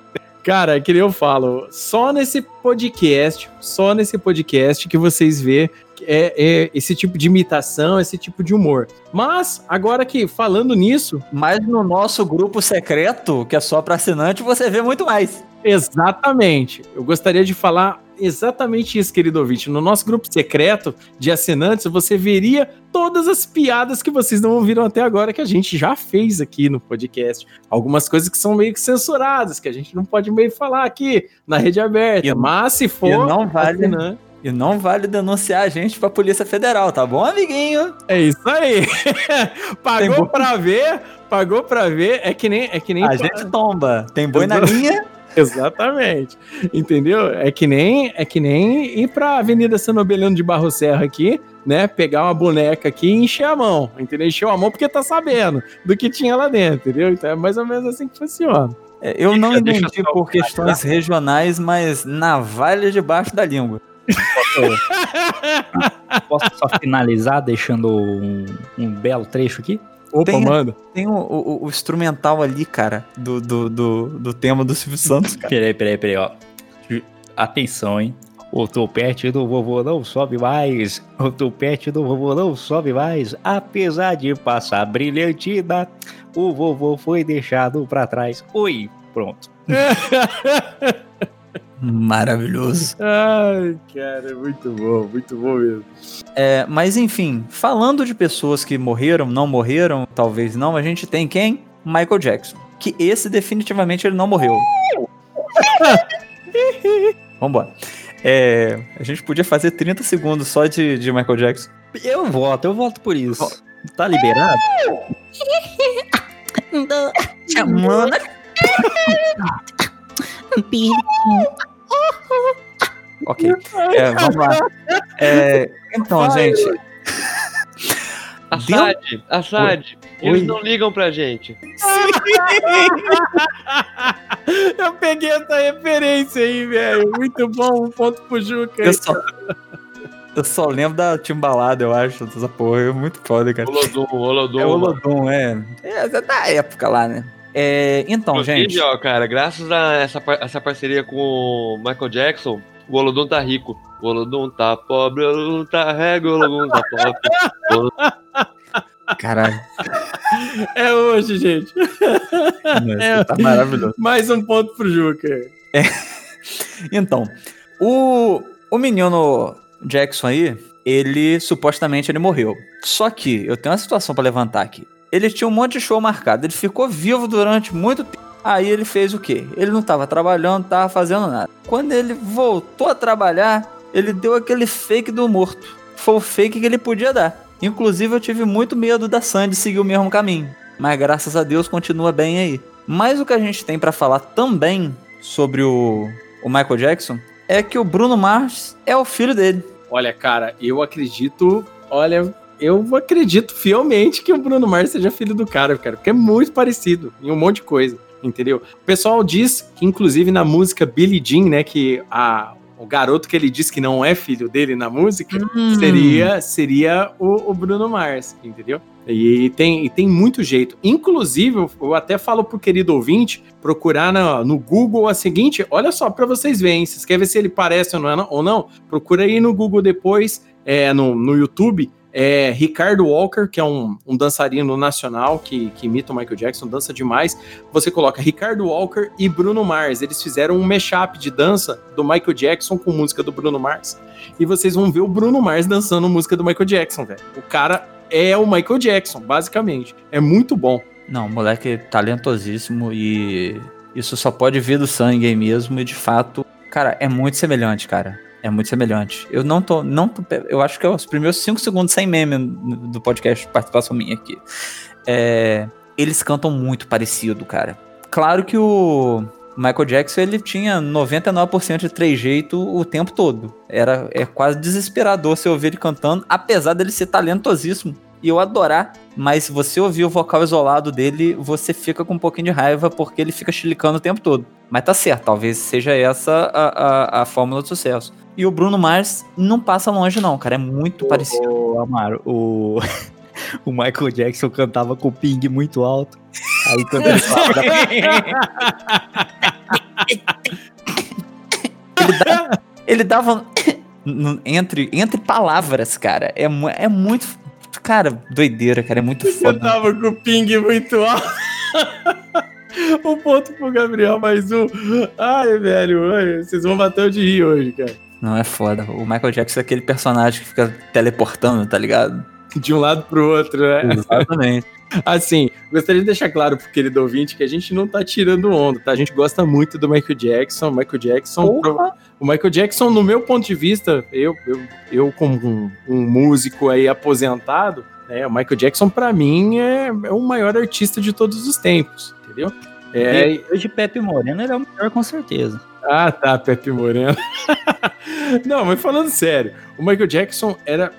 Cara, que nem eu falo, só nesse podcast, só nesse podcast que vocês vê é, é esse tipo de imitação, esse tipo de humor. Mas, agora que falando nisso, Mas no nosso grupo secreto, que é só pra assinante, você vê muito mais. exatamente, eu gostaria de falar exatamente isso, querido ouvinte. No nosso grupo secreto de assinantes, você veria todas as piadas que vocês não ouviram até agora, que a gente já fez aqui no podcast. Algumas coisas que são meio que censuradas, que a gente não pode meio falar aqui na rede aberta. E- mas se for. E não vale, assinante- e não vale denunciar a gente pra Polícia Federal, tá bom, amiguinho? É isso aí. pagou pra ver, pagou pra ver. É que nem. É que nem A gente tomba. Tem boi na linha. Exatamente. Entendeu? É que nem é que nem ir pra Avenida San Nobeliano de Barro Serra aqui, né? Pegar uma boneca aqui e encher a mão. Entendeu? Encheu a mão porque tá sabendo do que tinha lá dentro, entendeu? Então é mais ou menos assim que funciona. É, Eu não Deixa- deixa entendi por questões regionais, mas navalha debaixo da língua. Posso só finalizar deixando um, um belo trecho aqui? Opa, Tem- manda. Tem o, o- o instrumental ali, cara, do, do, do, do tema do Silvio Santos, cara. Peraí, peraí, peraí, ó. Atenção, hein? O topete do vovô não sobe mais. O topete do vovô não sobe mais. Apesar de passar brilhantina, o vovô foi deixado pra trás. Oi, pronto. Maravilhoso. Ai, cara, muito bom, muito bom mesmo. É, mas enfim, falando de pessoas que morreram, não morreram, talvez não, a gente tem quem? Michael Jackson. Que esse definitivamente ele não morreu. Vambora. É, a gente podia fazer 30 segundos só de, de Michael Jackson. Eu voto, eu voto por isso. Tá liberado? Chamando. Ok. É, vamos lá. É, então, gente. Assad, Assad, eles Oi. não ligam pra gente. Eu peguei essa referência aí, velho. Muito bom, um ponto pro Juca. Eu só, eu só lembro da Timbalada, eu acho, dessa porra. É muito foda, cara. Olodum, Olodum. É o Olodum, é. É da época lá, né? É, então, Inclusive, gente. ó, cara, graças a essa, essa parceria com o Michael Jackson, o Olodum tá rico. O Olodum tá pobre, o Olodum tá rego, o Olodum tá pobre. Olodum- Caralho. É hoje, gente. Nossa, tá maravilhoso. Mais um ponto pro Juca. Então, o, o menino Jackson aí, ele supostamente ele morreu. Só que eu tenho uma situação pra levantar aqui. Ele tinha um monte de show marcado, ele ficou vivo durante muito tempo. Aí ele fez o quê? Ele não tava trabalhando, tava fazendo nada. Quando ele voltou a trabalhar, ele deu aquele fake do morto. Foi o fake que ele podia dar. Inclusive eu tive muito medo da Sandy seguir o mesmo caminho. Mas graças a Deus continua bem aí. Mas o que a gente tem pra falar também sobre o, o Michael Jackson é que o Bruno Mars é o filho dele. Olha, cara, eu acredito. Olha, eu acredito fielmente que o Bruno Mars seja filho do cara, cara, porque é muito parecido em um monte de coisa, entendeu? O pessoal diz que, inclusive, na música Billie Jean, né, que a, o garoto que ele diz que não é filho dele na música seria, seria o, o Bruno Mars, entendeu? E tem, e tem muito jeito. Inclusive, eu, eu até falo pro querido ouvinte procurar na- no Google a seguinte: olha só, para vocês verem, vocês querem ver se ele parece ou não, ou não? Procura aí no Google depois, é, no, no YouTube, é Ricardo Walker, que é um, um dançarino nacional que, que imita o Michael Jackson, dança demais. Você coloca Ricardo Walker e Bruno Mars. Eles fizeram um mashup de dança do Michael Jackson com música do Bruno Mars. E vocês vão ver o Bruno Mars dançando música do Michael Jackson, velho. O cara é o Michael Jackson, basicamente. É muito bom. Não, moleque talentosíssimo e isso só pode vir do sangue aí mesmo e de fato, cara, é muito semelhante, cara. É muito semelhante. Eu não tô, não tô, eu acho que é os primeiros cinco segundos sem meme do podcast participação minha aqui. É, eles cantam muito parecido, cara. Claro que o Michael Jackson ele tinha 99% de trejeito o tempo todo. Era é quase desesperador você ouvir ele cantando, apesar dele ser talentosíssimo e eu adorar, mas se você ouvir o vocal isolado dele, você fica com um pouquinho de raiva porque ele fica chilicando o tempo todo. Mas tá certo, talvez seja essa a, a, a fórmula do sucesso. E o Bruno Mars não passa longe, não, cara. É muito parecido. Ô, Amaro, o, o Michael Jackson cantava com o ping muito alto. Aí quando ele falava. ele, dava, ele dava entre, entre palavras, cara. É, é muito. Cara, doideira, cara. É muito Eu foda. tava com o ping muito alto. um ponto pro Gabriel, mais um. Ai, velho, ai, vocês vão bater de rir hoje, cara. Não, é foda. O Michael Jackson é aquele personagem que fica teleportando, tá ligado? De um lado pro outro, né? Exatamente. Assim, gostaria de deixar claro pro querido ouvinte que a gente não tá tirando onda, tá? A gente gosta muito do Michael Jackson. O Michael Jackson, o Michael Jackson, no meu ponto de vista, eu, eu, eu como um, um músico aí aposentado, né? O Michael Jackson, pra mim, é, é o maior artista de todos os tempos, entendeu? É, Hoje Pepe Moreno ele é o melhor com certeza. Ah, tá, Pepe Moreno. Não, mas falando sério, o Michael Jackson era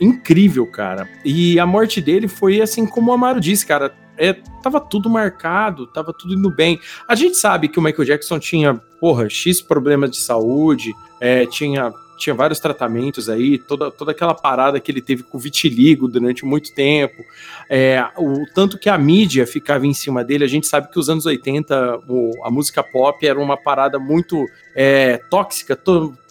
incrível, cara. E a morte dele foi assim como o Amaro disse, cara. É, tava tudo marcado, tava tudo indo bem. A gente sabe que o Michael Jackson tinha, porra, X problemas de saúde, é, tinha, tinha vários tratamentos aí, toda, toda aquela parada que ele teve com vitiligo durante muito tempo. É, o tanto que a mídia ficava em cima dele, a gente sabe que os anos 80, o- a música pop era uma parada muito é, tóxica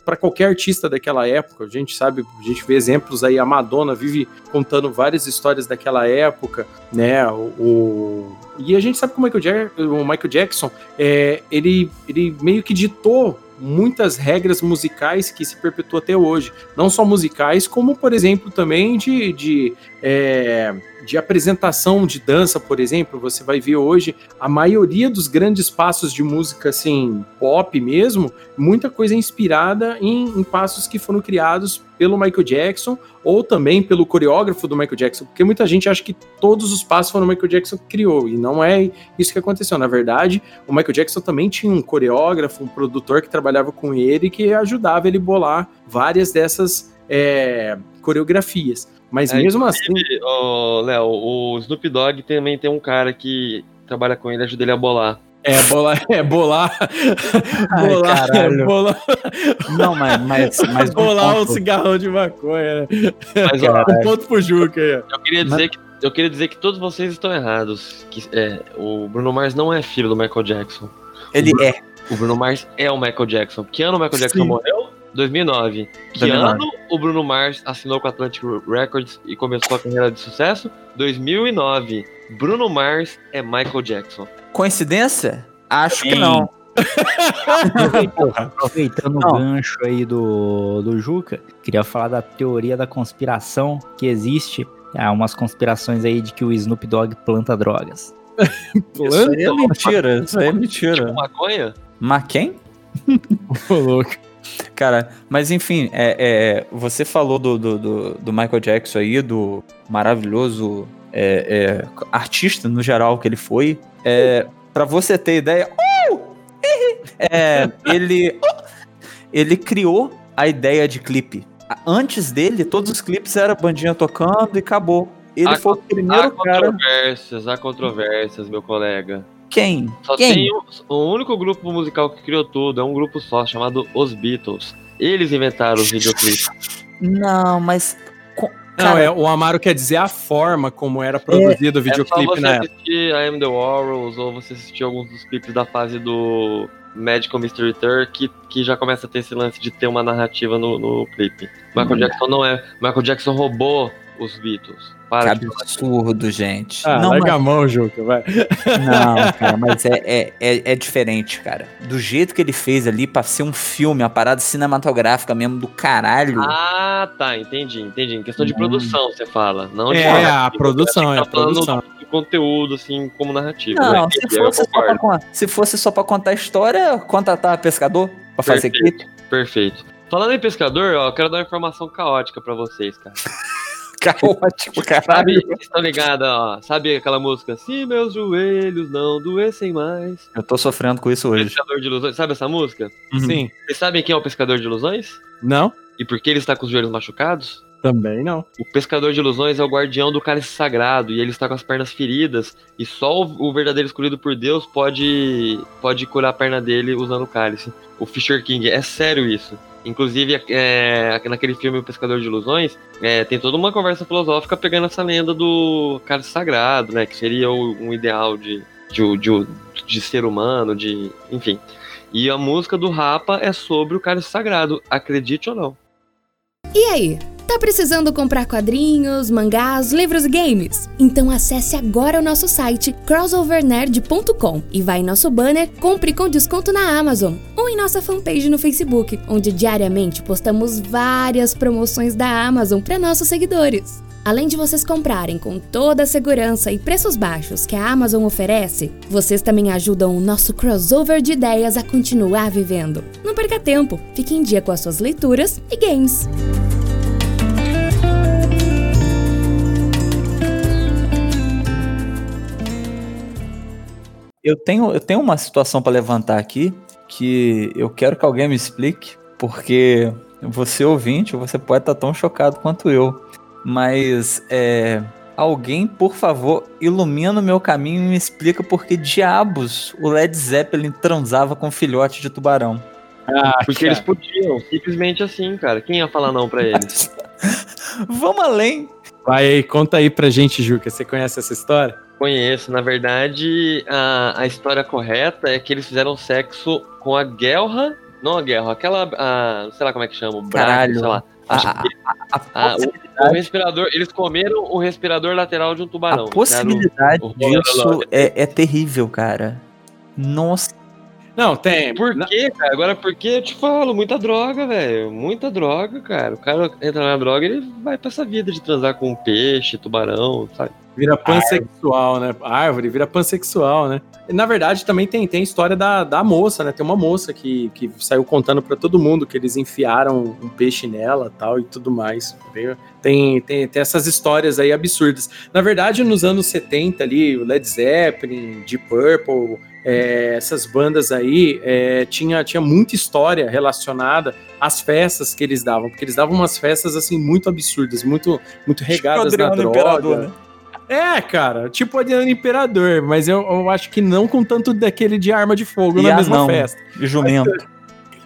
para qualquer artista daquela época. A gente sabe, a gente vê exemplos aí, a Madonna vive contando várias histórias daquela época, né? O, o- e a gente sabe que o Michael, Ja- o Michael Jackson, é, ele, ele meio que ditou muitas regras musicais que se perpetuam até hoje. Não só musicais, como, por exemplo, também de, de, é, de apresentação de dança, por exemplo. Você vai ver hoje a maioria dos grandes passos de música, assim, pop mesmo, muita coisa inspirada em, em passos que foram criados pelo Michael Jackson ou também pelo coreógrafo do Michael Jackson, porque muita gente acha que todos os passos foram o Michael Jackson que criou, e não é isso que aconteceu. Na verdade, o Michael Jackson também tinha um coreógrafo, um produtor que trabalhava com ele que ajudava ele bolar várias dessas é, coreografias. Mas É, mesmo assim. Léo, o Snoop Dogg também tem um cara que trabalha com ele, ajuda ele a bolar. É, bolar, é bolar, Ai, bolar, caralho. bolar, Não, mas, mas, mas um bolar um ponto. cigarrão de maconha, né? Mas, ó, Um ponto pro Juca aí, eu queria dizer que eu queria dizer que todos vocês estão errados. Que é, o Bruno Mars não é filho do Michael Jackson. Ele é. O Bruno Mars é o Michael Jackson. Que ano o Michael Jackson Sim. morreu? 2009. Que 2009. ano o Bruno Mars assinou com a Atlantic Records e começou a carreira de sucesso? 2009. Bruno Mars é Michael Jackson. Coincidência? Acho que Sim. não. Aproveitando Não. o gancho aí do, do Juca, queria falar da teoria da conspiração que existe. Há umas conspirações aí de que o Snoop Dogg planta drogas. Isso aí é mentira. Isso aí é mentira. Tipo maconha? Mas quem? Ô, louco. Cara, mas enfim, é, é, você falou do, do, do- do Michael Jackson aí, do maravilhoso é, é, artista no geral que ele foi. É, para você ter ideia, uh! é, ele, ele criou a ideia de clipe. Antes dele, todos os clipes eram bandinha tocando e acabou. Ele Há foi o Há primeiro cara. controvérsias, há controvérsias, meu colega. Quem? Só Quem? tem um, o único grupo musical que criou tudo, é um grupo só, chamado Os Beatles. Eles inventaram os videoclipes. Não, mas. co- Não, é, o Amaro quer dizer a forma como era produzido o É só videoclipe você na época. assistir I Am The Warriors ou você assistir alguns dos clipes da fase do Magical Mystery Tour que, que já começa a ter esse lance de ter uma narrativa no, no clipe. Michael Uhum. Jackson não é. Michael Jackson roubou os Beatles. Que Para de absurdo, gente. Ah, não, larga mas, a mão, Juca, vai. não, cara, mas é, é, é, é diferente, cara. Do jeito que ele fez ali pra ser um filme, uma parada cinematográfica mesmo do caralho. Ah, tá, entendi, entendi. Em questão de Hum. produção, você fala. Não de É, narrativa. a produção, é a que tá produção. do conteúdo, assim, como narrativa. Não, Mas, se fosse, só pra, se fosse só pra contar a história, contratar pescador pra fazer Perfeito. clipe. Perfeito. Falando em pescador, ó, eu quero dar uma informação caótica pra vocês, cara. Caótico, caralho. Sabe, ligados, ó? Sabe aquela música? Se meus joelhos não doessem mais. Eu tô sofrendo com isso hoje. Pescador de ilusões. Sabe essa música? Sim. Vocês sabem quem é o pescador de ilusões? Não? E por que ele está com os joelhos machucados? Também não. O pescador de ilusões é o guardião do cálice sagrado e ele está com as pernas feridas. E só o, o verdadeiro escolhido por Deus pode, pode curar a perna dele usando o cálice. O Fisher King, é sério isso. Inclusive, é, naquele filme O Pescador de Ilusões, é, tem toda uma conversa filosófica pegando essa lenda do cálice sagrado, né? Que seria um ideal de, de, de, de ser humano, de. enfim. E a música do Rapa é sobre o cálice sagrado, acredite ou não. E aí? Tá precisando comprar quadrinhos, mangás, livros e games? Então acesse agora o nosso site crossovernerd.com e vai em nosso banner Compre com desconto na Amazon ou em nossa fanpage no Facebook, onde diariamente postamos várias promoções da Amazon para nossos seguidores. Além de vocês comprarem com toda a segurança e preços baixos que a Amazon oferece, vocês também ajudam o nosso crossover de ideias a continuar vivendo. Não perca tempo, fique em dia com as suas leituras e games. Eu tenho, eu tenho uma situação pra levantar aqui que eu quero que alguém me explique, porque você ouvinte, você pode estar tão chocado quanto eu. Mas é, alguém, por favor, ilumina o meu caminho e me explica por que diabos o Led Zeppelin transava com filhote de tubarão. Ah, Porque eles podiam, simplesmente assim, cara. Quem ia falar não pra eles? Vamos além. Vai aí, conta aí pra gente, Juca. Você conhece essa história? Conheço. Na verdade, a, a história correta é que eles fizeram sexo com a guerra. Não a guerra, aquela. A, sei lá como é que chama. O braço, Caralho. sei lá. A, a- a- a ah, o- respirador. Eles comeram o respirador lateral de um tubarão. a possibilidade o- disso é, é terrível, cara. Nossa. Não, tem. Por quê, cara? Agora, por que eu te falo? Muita droga, velho. Muita droga, cara. O cara entra na droga ele vai pra essa vida de transar com peixe, tubarão, sabe? Vira pansexual, né? Árvore, vira pansexual, né? E, na verdade, também tem, tem a história da, da moça, né? Tem uma moça que, que saiu contando pra todo mundo que eles enfiaram um peixe nela tal e tudo mais. Tem, tem, tem, tem essas histórias aí absurdas. Na verdade, nos anos 70 ali, o Led Zeppelin, Deep Purple, é, essas bandas aí, é, tinha, tinha muita história relacionada às festas que eles davam, porque eles davam umas festas assim muito absurdas, muito, muito regadas na droga. Imperador, né? É, cara, tipo Adriano Imperador, mas eu, eu acho que não com tanto daquele de arma de fogo E na mesma anão. festa. E jumento.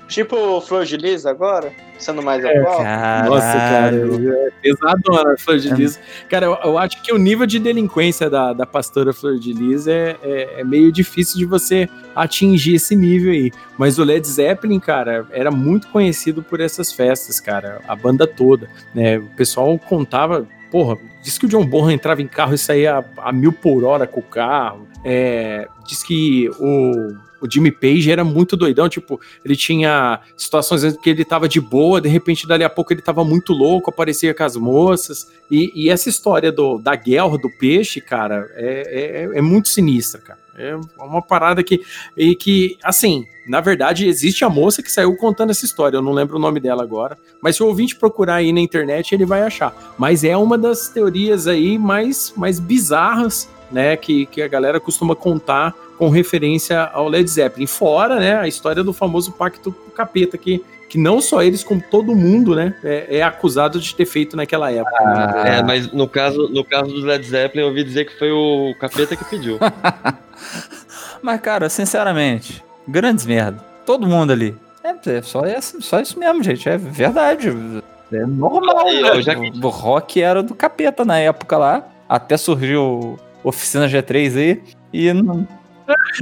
Tipo Flor de Lis agora, sendo mais atual. Nossa, cara, Caralho. é pesadona Flor de Lis. Cara, eu, eu acho que o nível de delinquência da, da pastora Flor de Lis é, é, é meio difícil de você atingir esse nível aí. Mas o Led Zeppelin, cara, era muito conhecido por essas festas, cara, a banda toda, né? O pessoal contava, porra, diz que o John Bonham entrava em carro e saía a, a mil por hora com o carro. É, diz que o, o Jimmy Page era muito doidão, tipo, ele tinha situações em que ele tava de boa, de repente, dali a pouco ele tava muito louco, aparecia com as moças. E, e essa história do, da guerra do peixe, cara, é, é, é muito sinistra, cara. É uma parada que, e que, assim, na verdade, existe a moça que saiu contando essa história, eu não lembro o nome dela agora, mas se o ouvinte procurar aí na internet, ele vai achar. Mas é uma das teorias aí mais, mais bizarras, né, que, que a galera costuma contar com referência ao Led Zeppelin. Fora, né, a história do famoso pacto capeta, que, que não só eles, como todo mundo, né, é, é acusado de ter feito naquela época. Ah. né? É, mas no caso, no caso do Led Zeppelin, eu ouvi dizer que foi o capeta que pediu. Mas, cara, sinceramente, grandes merda. Todo mundo ali. É, é só, é só isso mesmo, gente. É verdade. É normal. Aí, né? já que- O rock era do capeta na época lá. Até surgiu Oficina G3 aí. E não,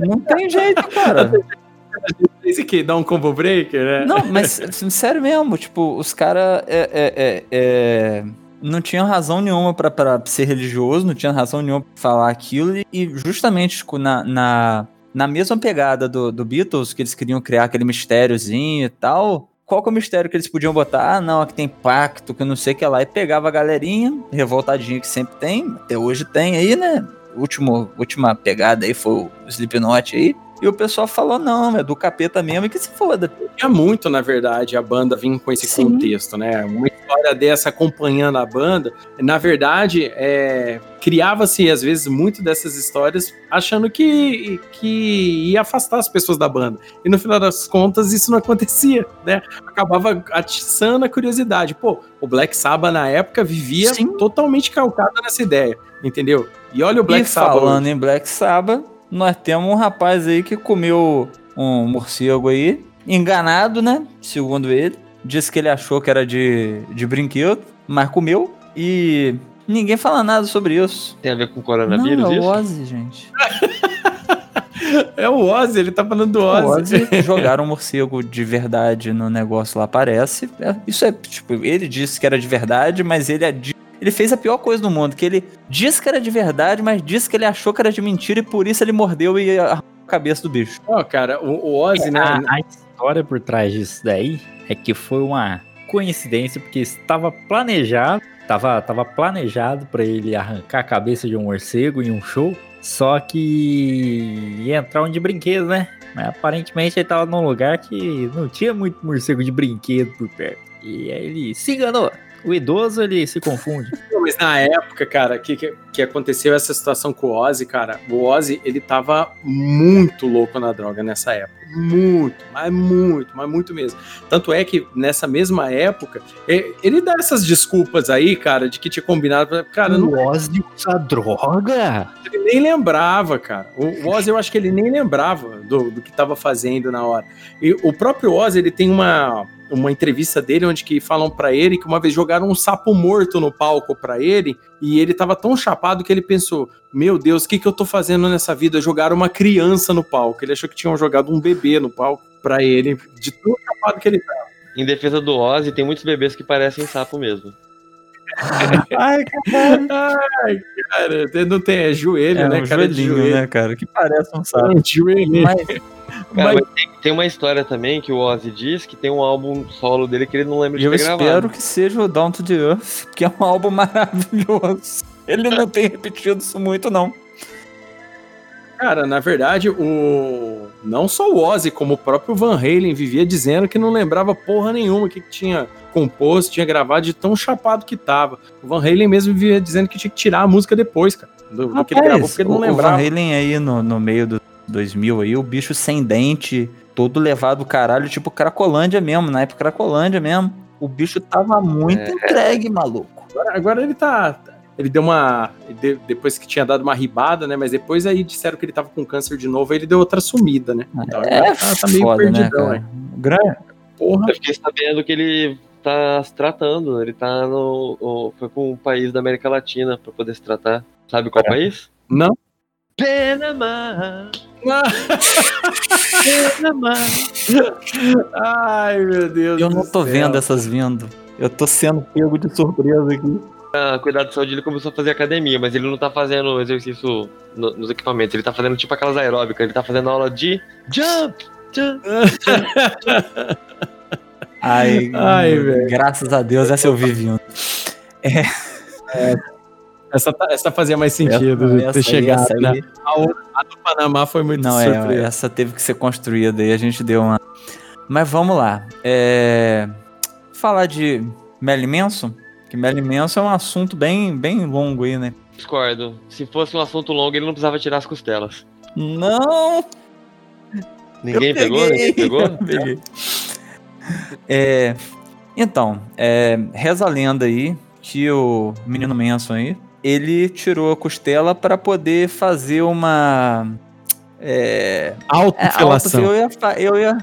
não tem jeito, cara. Esse aqui dá um combo breaker, né? Não, mas sério mesmo, tipo, os caras é, é, é, é, não tinha razão nenhuma pra ser religioso, não tinha razão nenhuma pra falar aquilo, e, e justamente tipo, na, na, na mesma pegada do, do Beatles, que eles queriam criar aquele mistériozinho e tal, qual que é o mistério que eles podiam botar? Ah, não, aqui tem pacto, que não sei o que lá, e pegava a galerinha, revoltadinha que sempre tem, até hoje tem aí, né? Último, última pegada aí foi o Slipknot aí, e o pessoal falou, não, é do capeta mesmo, e que se foda. Tinha muito, na verdade, a banda vir com esse Sim. contexto, né? Uma história dessa acompanhando a banda. Na verdade, é, criava-se, às vezes, muito dessas histórias achando que, que ia afastar as pessoas da banda. E no final das contas, isso não acontecia, né? Acabava atiçando a curiosidade. Pô, o Black Sabbath, na época, vivia Sim. totalmente calcado nessa ideia, entendeu? E olha o Black e Sabbath. falando hoje. em Black Sabbath, nós temos um rapaz aí que comeu um morcego aí, enganado, né? Segundo ele. Disse que ele achou que era de, de brinquedo, mas comeu. E ninguém fala nada sobre isso. Tem a ver com Não, coronavírus, é o isso? Ozzy, gente. É o Ozzy, ele tá falando do O Ozzy. Ozzy jogaram um morcego de verdade no negócio lá, parece. É, Isso é, tipo, ele disse que era de verdade, mas ele é de- Ele fez a pior coisa do mundo, que ele disse que era de verdade, mas disse que ele achou que era de mentira e por isso ele mordeu e arrancou a cabeça do bicho. Ó, cara, o, o Ozzy, né? A, a história por trás disso daí é que foi uma coincidência, porque estava planejado, tava, tava planejado para ele arrancar a cabeça de um morcego em um show, só que ia entrar um de brinquedo, né? Mas aparentemente ele tava num lugar que não tinha muito morcego de brinquedo por perto. E aí ele se enganou. O idoso, ele se confunde. Mas na época, cara, que, que, que aconteceu essa situação com o Ozzy, cara, o Ozzy, ele tava muito louco na droga nessa época. Muito, mas muito, mas muito mesmo. Tanto é que nessa mesma época, ele dá essas desculpas aí, cara, de que tinha combinado. Cara, não, o Ozzy usa droga? ele nem lembrava, cara. O o Ozzy, eu acho que ele nem lembrava do, do que tava fazendo na hora. E o próprio Ozzy, ele tem uma, uma entrevista dele onde que falam pra ele que uma vez jogaram um sapo morto no palco pra ele e ele tava tão chapado que ele pensou: Meu Deus, o que, que eu tô fazendo nessa vida? Jogaram uma criança no palco. Ele achou que tinham jogado um bebê no palco pra ele, de tão chapado que ele tava. Em defesa do Ozzy, tem muitos bebês que parecem sapo mesmo. Ai, Ai, cara, não tem, é joelho, é né, um cara? de joelhinho, joelho. né, cara? Que parece um sapo. É, joelho. Mas, Cara, Mas- tem, tem uma história também que o Ozzy diz que tem um álbum solo dele que ele não lembra de eu ter espero gravado. que seja o Down to the Earth, que é um álbum maravilhoso. Ele não tem repetido isso muito, não. Cara, na verdade, o não só o Ozzy, como o próprio Van Halen vivia dizendo que não lembrava porra nenhuma o que tinha composto, tinha gravado de tão chapado que tava. O Van Halen mesmo vivia dizendo que tinha que tirar a música depois, cara, do, do que ele gravou, porque ele não o- lembrava. O Van Halen aí no, no meio do 2000 aí, o bicho sem dente, todo levado caralho, tipo Cracolândia mesmo, na época Cracolândia mesmo. O bicho tava muito É. entregue, maluco. Agora, agora ele tá. Ele deu uma. de- depois que tinha dado uma ribada, né? Mas depois aí disseram que ele tava com câncer de novo, aí ele deu outra sumida, né? Então, É tá, tá meio foda, né, perdidão, né? Grande. Porra. Eu fiquei sabendo que ele tá se tratando. Ele tá no. o- foi pra um país da América Latina pra poder se tratar. Sabe qual país? Não. Panamá! Panamá! Ai, meu Deus. Eu do não tô céu. vendo essas vindo. Eu tô sendo pego de surpresa aqui. Ah, cuidado de saúde, ele começou a fazer academia, mas ele não tá fazendo exercício no- nos equipamentos. Ele tá fazendo tipo aquelas aeróbicas. Ele tá fazendo aula de jump! Jump! Ai, Ai, velho. graças a Deus, essa eu vi vindo. Essa, tá- essa fazia mais sentido Essa- de essa ter aí, chegado, essa né? A, outra- a do Panamá foi muito Não, surpresa. é, essa teve que ser construída aí, a gente deu uma. Mas vamos lá. É... Falar de Melly Manson, que Melly Manson é um assunto bem, bem longo aí, né? Discordo. Se fosse um assunto longo, ele não precisava tirar as costelas. Não! Ninguém pegou? peguei, Ninguém pegou? eu peguei. É, então, é, reza a lenda aí que o menino Manson aí, ele tirou a costela para poder fazer uma. É, é, Autofilação. auto- eu ia, eu ia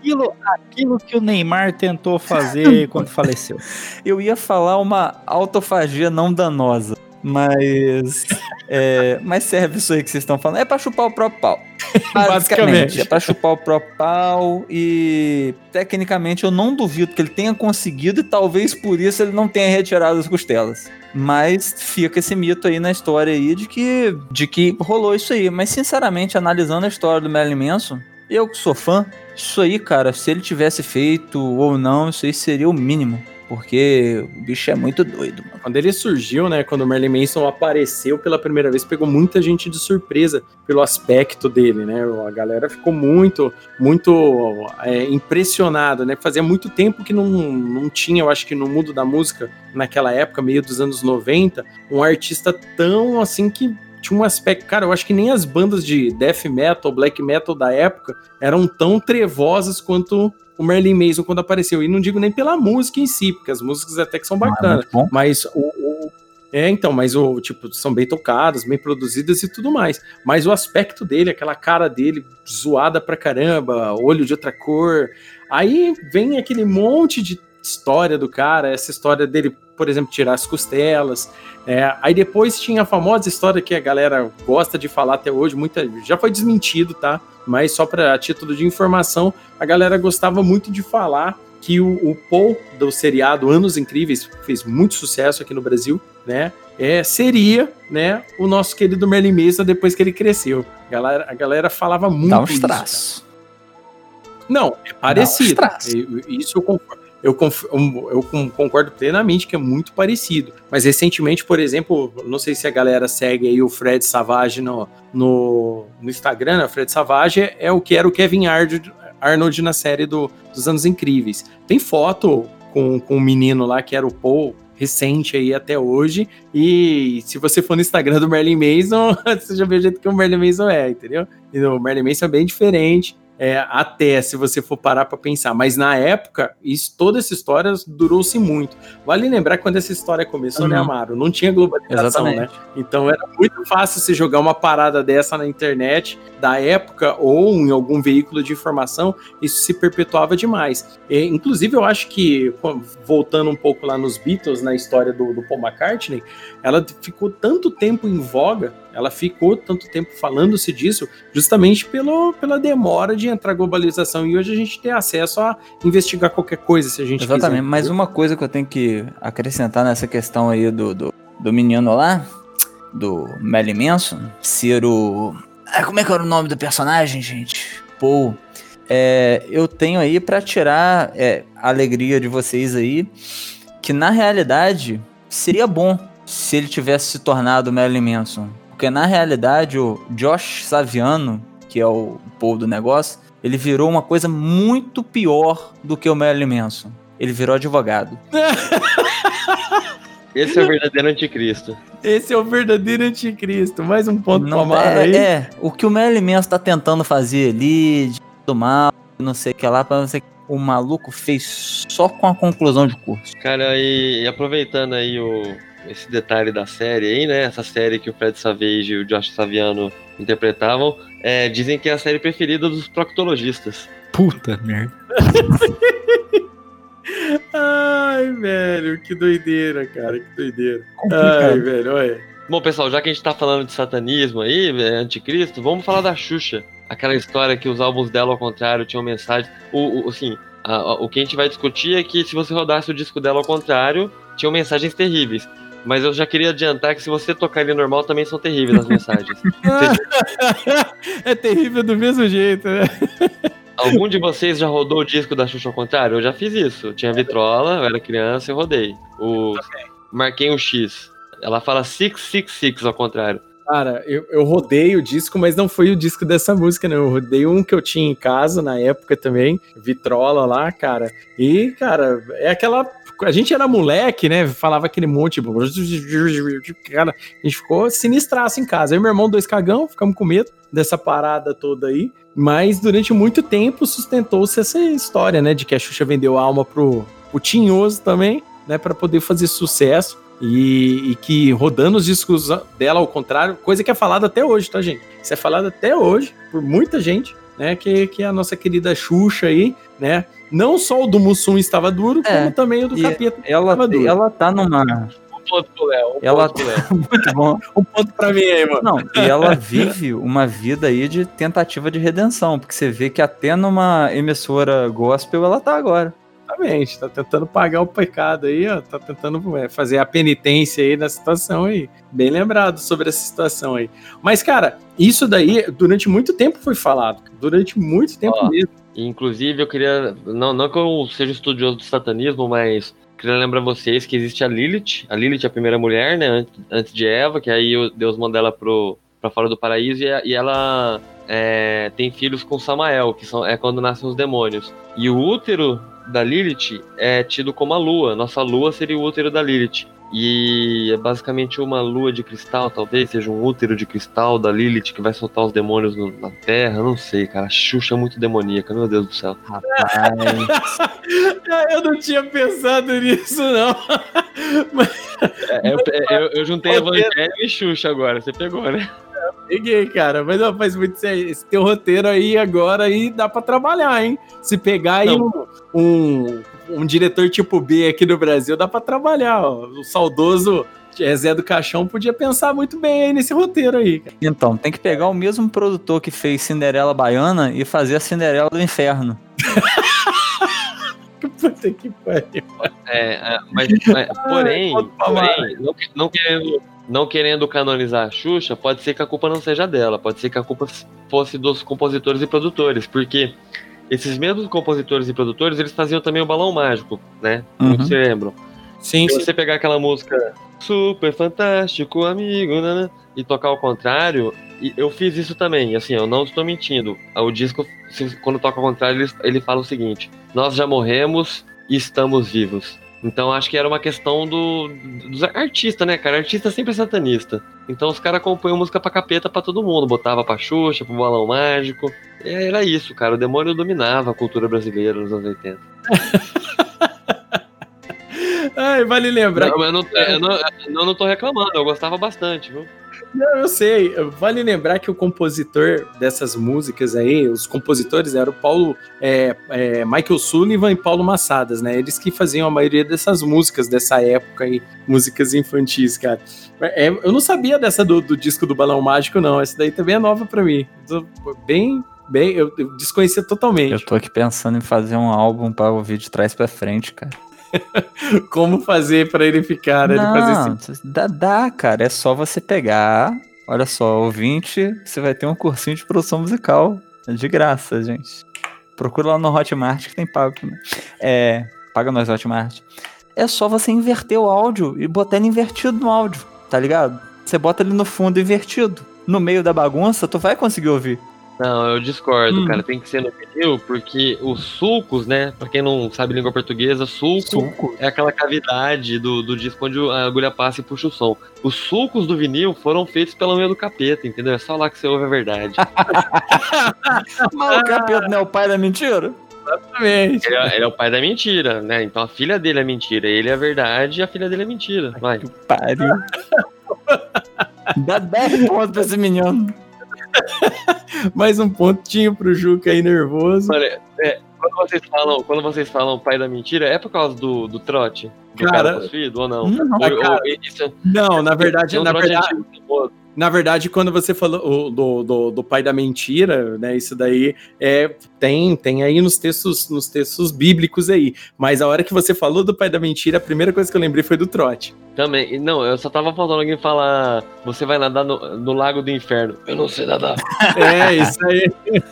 Aquilo, aquilo que o Neymar tentou fazer quando faleceu. Eu ia falar uma autofagia não danosa, mas. é, mas serve isso aí que vocês estão falando. É pra chupar o próprio pau. Basicamente, é pra chupar o próprio pau e tecnicamente eu não duvido que ele tenha conseguido e talvez por isso ele não tenha retirado as costelas. Mas fica esse mito aí na história aí de que, de que rolou isso aí. Mas sinceramente, analisando a história do Marilyn Manson, eu que sou fã, isso aí, cara, se ele tivesse feito ou não, isso aí seria o mínimo. Porque o bicho é muito doido, mano. Quando ele surgiu, né? Quando o Merlin Manson apareceu pela primeira vez, pegou muita gente de surpresa pelo aspecto dele, né? A galera ficou muito, muito é, impressionada, né? Fazia muito tempo que não, não tinha, eu acho que no mundo da música, naquela época, meio dos anos 90, um artista tão assim que tinha um aspecto. Cara, eu acho que nem as bandas de death metal, black metal da época eram tão trevosas quanto o Merlin Mason quando apareceu. E não digo nem pela música em si, porque as músicas até que são bacanas. Ah, mas o, o, É, então, mas o tipo, são bem tocadas, bem produzidas e tudo mais. Mas o aspecto dele, aquela cara dele zoada pra caramba, olho de outra cor. Aí vem aquele monte de história do cara, essa história dele, por exemplo, tirar as costelas. É, aí depois tinha a famosa história que a galera gosta de falar até hoje, muita já foi desmentido, tá? Mas só para título de informação, a galera gostava muito de falar que o, o Paul do seriado Anos Incríveis que fez muito sucesso aqui no Brasil, né? É, seria, né, o nosso querido Merlin Mesa depois que ele cresceu. A galera, a galera falava muito Dá uns traços. Não, é parecido. Isso eu concordo. Eu, eu, concordo plenamente que é muito parecido. Mas recentemente, por exemplo, não sei se a galera segue aí o Fred Savage no, no, no Instagram, né? O Fred Savage é o que era o Kevin Arnold, Arnold na série do, dos Anos Incríveis. Tem foto com, com um menino lá que era o Paul, recente aí até hoje. E se você for no Instagram do Merlin Mason, você já vê o jeito que o Merlin Mason é, entendeu? E o Merlin Mason é bem diferente é, até se você for parar para pensar. Mas na época, isso, toda essa história durou-se muito. Vale lembrar que quando essa história começou, né, uhum. né, Amaro? Não tinha globalização, né? Exatamente. né? Então era muito fácil você jogar uma parada dessa na internet da época ou em algum veículo de informação, isso se perpetuava demais. E, inclusive, eu acho que, voltando um pouco lá nos Beatles, na história do, do Paul McCartney, ela ficou tanto tempo em voga ela ficou tanto tempo falando-se disso justamente pelo, pela demora de entrar a globalização e hoje a gente tem acesso a investigar qualquer coisa se a gente Exatamente, quiser. mas uma coisa que eu tenho que acrescentar nessa questão aí do, do, do menino lá, do Melly Manson, ser o... Ah, como é que era o nome do personagem, gente? Paul. É, eu tenho aí para tirar é, a alegria de vocês aí, que na realidade seria bom se ele tivesse se tornado Marilyn Manson. Porque na realidade o Josh Saviano, que é o povo do negócio, ele virou uma coisa muito pior do que o Marilyn Manson. Ele virou advogado. Esse é o verdadeiro anticristo. Esse é o verdadeiro anticristo. Mais um ponto não, tomado é, aí. É, o que o Marilyn Manson tá tentando fazer ali, de do mal, não sei o que lá, pra não sei o maluco fez só com a conclusão de curso. Cara, e, e aproveitando aí o, esse detalhe da série aí, né? Essa série que o Fred Savage e o Josh Saviano interpretavam, é, dizem que é a série preferida dos proctologistas. Puta merda. Ai, velho, que doideira, cara, que doideira. Complicado. Ai, velho, olha. Bom, pessoal, já que a gente tá falando de satanismo aí, é, anticristo, vamos falar da Xuxa. Aquela história que os álbuns dela, ao contrário, tinham mensagens. O, o, assim, a, a, o que a gente vai discutir é que se você rodasse o disco dela ao contrário, tinham mensagens terríveis. Mas eu já queria adiantar que se você tocar ele normal, também são terríveis as mensagens. é terrível do mesmo jeito, né? Algum de vocês já rodou o disco da Xuxa ao contrário? Eu já fiz isso. Eu tinha vitrola, eu era criança e rodei. O... Marquei um X. Ela fala 666 ao contrário. Cara, eu, eu rodei o disco, mas não foi o disco dessa música, não. Eu rodei um que eu tinha em casa na época também, Vitrola lá, cara. E, cara, é aquela a gente era moleque, né? Falava aquele monte. Tipo, cara, a gente ficou sinistraço em casa. Eu e meu irmão, dois cagão, ficamos com medo dessa parada toda aí. Mas durante muito tempo sustentou-se essa história, né? De que a Xuxa vendeu a alma pro, pro Tinhoso também, né? Para poder fazer sucesso. E, e, que rodando os discos dela ao contrário, coisa que é falada até hoje, tá, gente? Isso é falado até hoje por muita gente, né? Que, que é a nossa querida Xuxa aí, né? Não só o do Mussum estava duro, é, como também o do Capeta ela, estava duro. Ela tá numa... ponto pro Léo. Um Ela- ponto pro Léo. Muito bom. Um ponto pra mim aí, mano. Não, e ela vive uma vida aí de tentativa de redenção, porque você vê que até numa emissora gospel ela tá agora. Exatamente, tá tentando pagar o pecado aí, ó. Tá tentando é, fazer a penitência aí na situação aí. Bem lembrado sobre essa situação aí. Mas, cara, isso daí durante muito tempo foi falado. Durante muito tempo Ó. mesmo. Inclusive, eu queria. Não, não que eu seja estudioso do satanismo, mas queria lembrar vocês que existe a Lilith. A Lilith é a primeira mulher, né? Antes, de Eva, que aí Deus manda ela pro, pra fora do paraíso e ela é, tem filhos com Samael, que são, é quando nascem os demônios. E o útero da Lilith é tido como a lua. Nossa lua seria o útero da Lilith. E é basicamente uma lua de cristal, talvez seja um útero de cristal da Lilith que vai soltar os demônios no- na Terra. Não sei, cara. A Xuxa é muito demoníaca, meu Deus do céu. Rapaz, Eu não tinha pensado nisso, não. É, eu, eu, eu juntei Evangelho e Xuxa agora, você pegou, né? Peguei, cara. Mas não, faz muito sério. Esse teu roteiro aí agora aí dá pra trabalhar, hein? Se pegar aí um, um, um diretor tipo B aqui no Brasil, dá pra trabalhar. Ó. O saudoso Zé do Caixão podia pensar muito bem aí nesse roteiro aí. cara. então, tem que pegar o mesmo produtor que fez Cinderela Baiana e fazer a Cinderela do Inferno. Puta que pariu. É, é, mas, mas, porém, porém não, não querendo, não querendo canonizar a Xuxa, pode ser que a culpa não seja dela, pode ser que a culpa fosse dos compositores e produtores, porque esses mesmos compositores e produtores, eles faziam também o Balão Mágico, né? Muitos se lembram. Sim, Se você pegar aquela música super fantástico, amigo, né, né, e tocar ao contrário, e eu fiz isso também, assim, eu não estou mentindo. O disco, quando toca ao contrário, ele, ele fala o seguinte: Nós já morremos e estamos vivos. Então acho que era uma questão do, dos artistas, né, cara? Artista sempre é satanista. Então os caras compõem música pra capeta pra todo mundo, botava pra Xuxa, pro Balão Mágico. Era isso, cara. O demônio dominava a cultura brasileira nos anos 80. Ai, vale lembrar. Não, mas eu não, eu não, eu não tô reclamando, eu gostava bastante, viu? Não, eu sei. Vale lembrar que o compositor dessas músicas aí, os compositores eram o Paulo, é, é, Michael Sullivan e Paulo Massadas, né? Eles que faziam a maioria dessas músicas dessa época aí, músicas infantis, cara. É, eu não sabia dessa do, do disco do Balão Mágico, não. Essa daí também é nova pra mim. Bem, bem, eu, eu desconhecia totalmente. Eu tô aqui pensando em fazer um álbum pra ouvir de trás pra frente, cara. Como fazer pra ele ficar, né? Ele fazer Não, dá, dá, cara. É só você pegar. Olha só, ouvinte, você vai ter um cursinho de produção musical. É de graça, gente. Procura lá no Hotmart que tem pago também. É. Paga nós, Hotmart. É só você inverter o áudio e botar ele invertido no áudio, tá ligado? Você bota ele no fundo invertido. No meio da bagunça, tu vai conseguir ouvir. Não, eu discordo, Hum. cara. Tem que ser no vinil, porque os sulcos, né? Pra quem não sabe língua portuguesa, sulco, é aquela cavidade do, do disco onde a agulha passa e puxa o som. Os sulcos do vinil foram feitos pela unha do capeta, entendeu? É só lá que você ouve a verdade. Mas o capeta não é o pai da mentira? Exatamente. ele, é, ele é o pai da mentira, né? Então a filha dele é mentira. Ele é a verdade e a filha dele é mentira. Vai. Pariu. Dá 10 pontos pra esse menino. Mais um pontinho pro Juca aí nervoso. Olha, é, quando vocês falam, quando vocês falam pai da mentira, é por causa do, do trote? Do Cara, cara possuído ou não? não, Ou- ou- cara, isso- Não, na verdade, na verdade, famoso. Na verdade, quando você falou do, do, do pai da mentira, né? Isso daí é, tem, tem aí nos textos, nos textos bíblicos aí. Mas a hora que você falou do pai da mentira, a primeira coisa que eu lembrei foi do trote. Também. Não, eu só tava faltando alguém falar. Você vai nadar no, no lago do inferno. Eu não sei nadar. É, isso aí.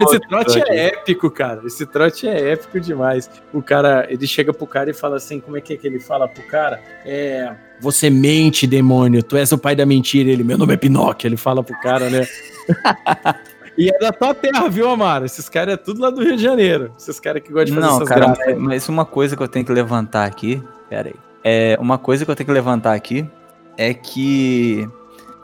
Esse trote trote. é épico, cara. Esse trote é épico demais. O cara, ele chega pro cara e fala assim: como é que é que ele fala pro cara? É. Você mente, demônio. Tu és o pai da mentira. Ele, meu nome é Pinóquio. Ele fala pro cara, né? e é da tua terra, viu, Amaro? Esses caras é tudo lá do Rio de Janeiro. Esses caras que gostam de fazer Não, essas cara, graças. mas, mas uma coisa que eu tenho que levantar aqui. Pera aí. É, uma coisa que eu tenho que levantar aqui é que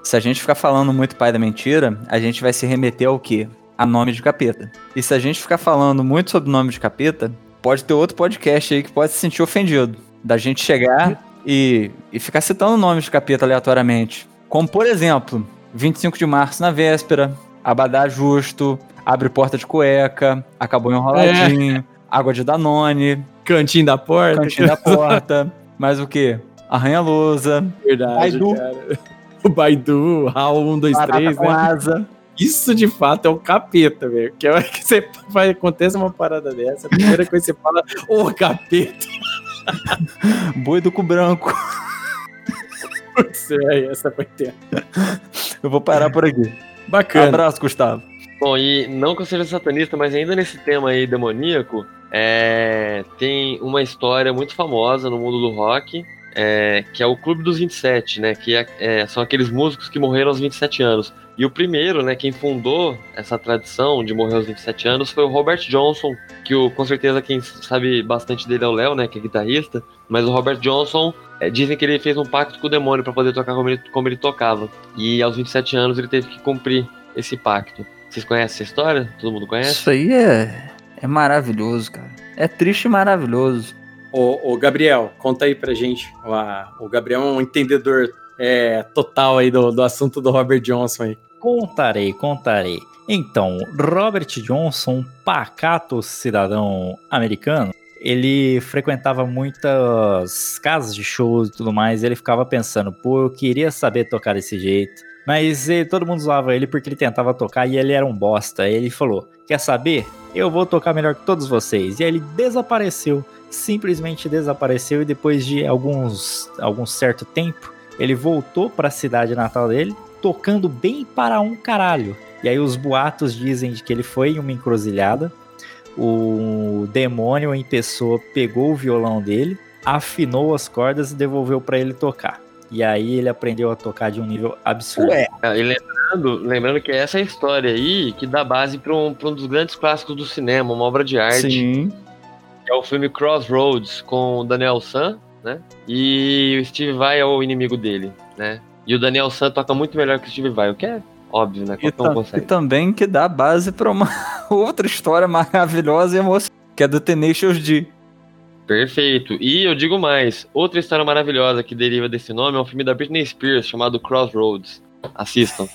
se a gente ficar falando muito pai da mentira, a gente vai se remeter ao quê? A nome de capeta. E se a gente ficar falando muito sobre nome de capeta, pode ter outro podcast aí que pode se sentir ofendido. Da gente chegar e, e ficar citando nomes de capeta aleatoriamente. Como, por exemplo, 25 de março na véspera, Abadá Justo, Abre Porta de Cueca, Acabou Enroladinho, Água de Danone, Cantinho da porta. Cantinho da Porta. Mas o quê? Arranha-lousa. Verdade, Baidu. cara. O Baidu, Raul 1, 2, Barata 3, com né? asa. Isso de fato é o capeta, velho. Que é hora que você vai, acontece uma parada dessa, a primeira coisa que você fala, ô capeta. Boi do cu branco. Putz, é, essa vai ter. Eu vou parar por aqui. Bacana. Abraço, Gustavo. Bom, e não que eu seja satanista, mas ainda nesse tema aí demoníaco, é, tem uma história muito famosa no mundo do rock, é, que é o Clube dos 27, né? Que é- é, são aqueles músicos que morreram aos 27 anos. E o primeiro, né, quem fundou essa tradição de morrer aos 27 anos foi o Robert Johnson, que o, com certeza quem sabe bastante dele é o Léo, né, que é guitarrista. Mas o Robert Johnson, é, dizem que ele fez um pacto com o demônio para poder tocar como ele, como ele tocava. E aos 27 anos ele teve que cumprir esse pacto. Vocês conhecem essa história? Todo mundo conhece? Isso aí é, é maravilhoso, cara. É triste e maravilhoso. Ô, ô, Gabriel, conta aí pra gente. O, o Gabriel é um entendedor é, total aí do, do assunto do Robert Johnson aí. Contarei, contarei. Então, Robert Johnson, pacato cidadão americano, ele frequentava muitas casas de shows e tudo mais, e ele ficava pensando, pô, eu queria saber tocar desse jeito. Mas eh, todo mundo zoava ele porque ele tentava tocar e ele era um bosta. Ele falou: Quer saber? Eu vou tocar melhor que todos vocês. E aí ele desapareceu. Simplesmente desapareceu. E depois de alguns, algum certo tempo, ele voltou para a cidade natal dele, tocando bem para um caralho. E aí os boatos dizem de que ele foi em uma encruzilhada. O demônio em pessoa pegou o violão dele, afinou as cordas e devolveu para ele tocar. E aí ele aprendeu a tocar de um nível absurdo. Ah, E lembrando, lembrando que essa é a história aí que dá base para um, pra um dos grandes clássicos do cinema, uma obra de arte, Sim. que é o filme Crossroads, com o Daniel San, né? E o Steve Vai é o inimigo dele, né? E o Daniel San toca muito melhor que o Steve Vai, o que é óbvio, né? E, um e também que dá base pra uma outra história maravilhosa e emocionante, que é do Tenacious D. Perfeito. E eu digo mais, outra história maravilhosa que deriva desse nome é um filme da Britney Spears chamado Crossroads. Assistam.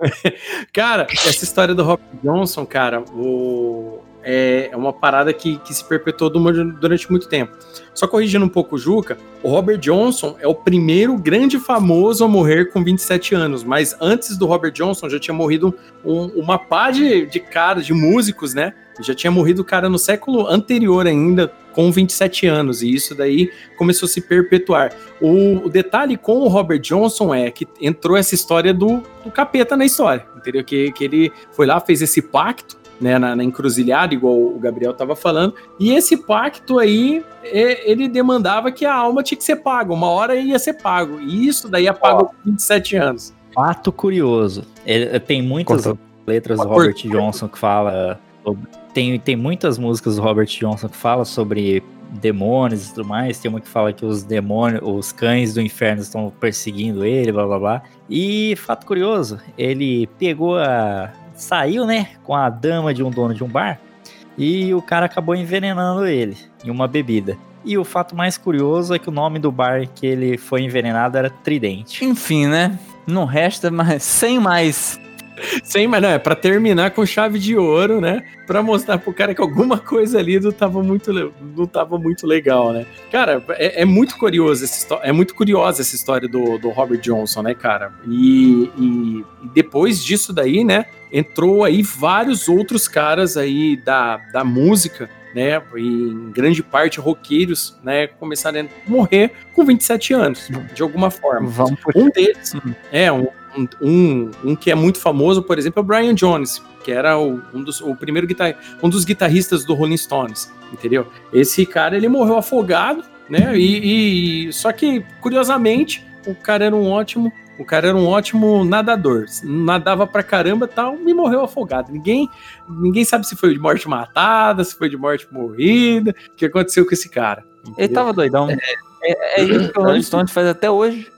Cara, essa história do Robert Johnson, cara, o- é é uma parada que, que se perpetuou du- durante muito tempo. Só corrigindo um pouco o Juca, o Robert Johnson é o primeiro grande famoso a morrer com 27 anos, mas antes do Robert Johnson já tinha morrido um- uma pá de, de caras, de músicos, né? Já tinha morrido cara no século anterior ainda, com 27 anos, e isso daí começou a se perpetuar. O, o detalhe com o Robert Johnson é que entrou essa história do, do capeta na história, entendeu? Que, que ele foi lá, fez esse pacto, né, na, na encruzilhada, igual o Gabriel tava falando, e esse pacto aí, é, ele demandava que a alma tinha que ser paga, uma hora ia ser pago, e isso daí é pago com 27 anos. Fato curioso. Ele- tem muitas Cortou. letras do. Robert Johnson que fala. Tem, tem muitas músicas do Robert Johnson que fala sobre demônios e tudo mais. Tem uma que fala que os demônios, os cães do inferno estão perseguindo ele, blá blá blá. E fato curioso, ele pegou a. saiu, né, com a dama de um dono de um bar e o cara acabou envenenando ele em uma bebida. E o fato mais curioso é que o nome do bar que ele foi envenenado era Tridente. Enfim, né? Não resta mais. Sem mais. Sem, mas não, é pra terminar com chave de ouro, né? Pra mostrar pro cara que alguma coisa ali não tava muito, não tava muito legal, né? Cara, é, é muito curioso essa é muito curiosa essa história do, do Robert Johnson, né, cara? E, e- e depois disso daí, né, entrou aí vários outros caras aí da, da música, né? E em grande parte roqueiros, né? Começaram a morrer com 27 anos, de alguma forma. Vamos por Um deles Hum. é um, um, um, que é muito famoso, por exemplo, é o Brian Jones, que era o, um, dos, o primeiro guitar, um dos guitarristas do Rolling Stones, entendeu? Esse cara ele morreu afogado, né? E, e- só que curiosamente o cara era um ótimo o cara era um ótimo nadador, nadava pra caramba e tal, e morreu afogado. Ninguém, ninguém sabe se foi de morte matada, se foi de morte morrida, o que aconteceu com esse cara. Ele entendeu? tava doidão. É, é isso que o Rolling Stone faz até hoje.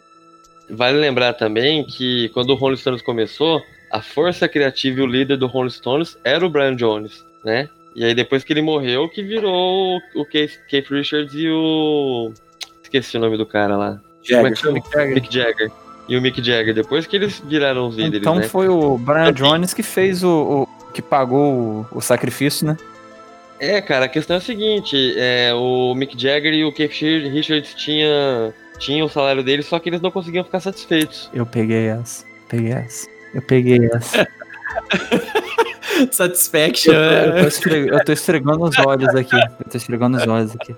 Vale lembrar também que quando o Rolling Stones começou, a força criativa e o líder do Rolling Stones era o Brian Jones, né? E aí depois que ele morreu, que virou o Keith, Keith Richards e o... Esqueci o nome do cara lá. Como é que chama? Mick Jagger. E o Mick Jagger, depois que eles viraram os líderes, Então né? foi o Brian Jones que fez o. o- que pagou o, o sacrifício, né? É, cara, a questão é a seguinte, é, o Mick Jagger e o Keith Richards tinha, tinham o salário deles, só que eles não conseguiam ficar satisfeitos. Eu peguei essa. Peguei essa. Eu peguei essa. Satisfaction. Eu, eu, tô é. esfre- eu tô esfregando os olhos aqui. Eu tô esfregando os olhos aqui.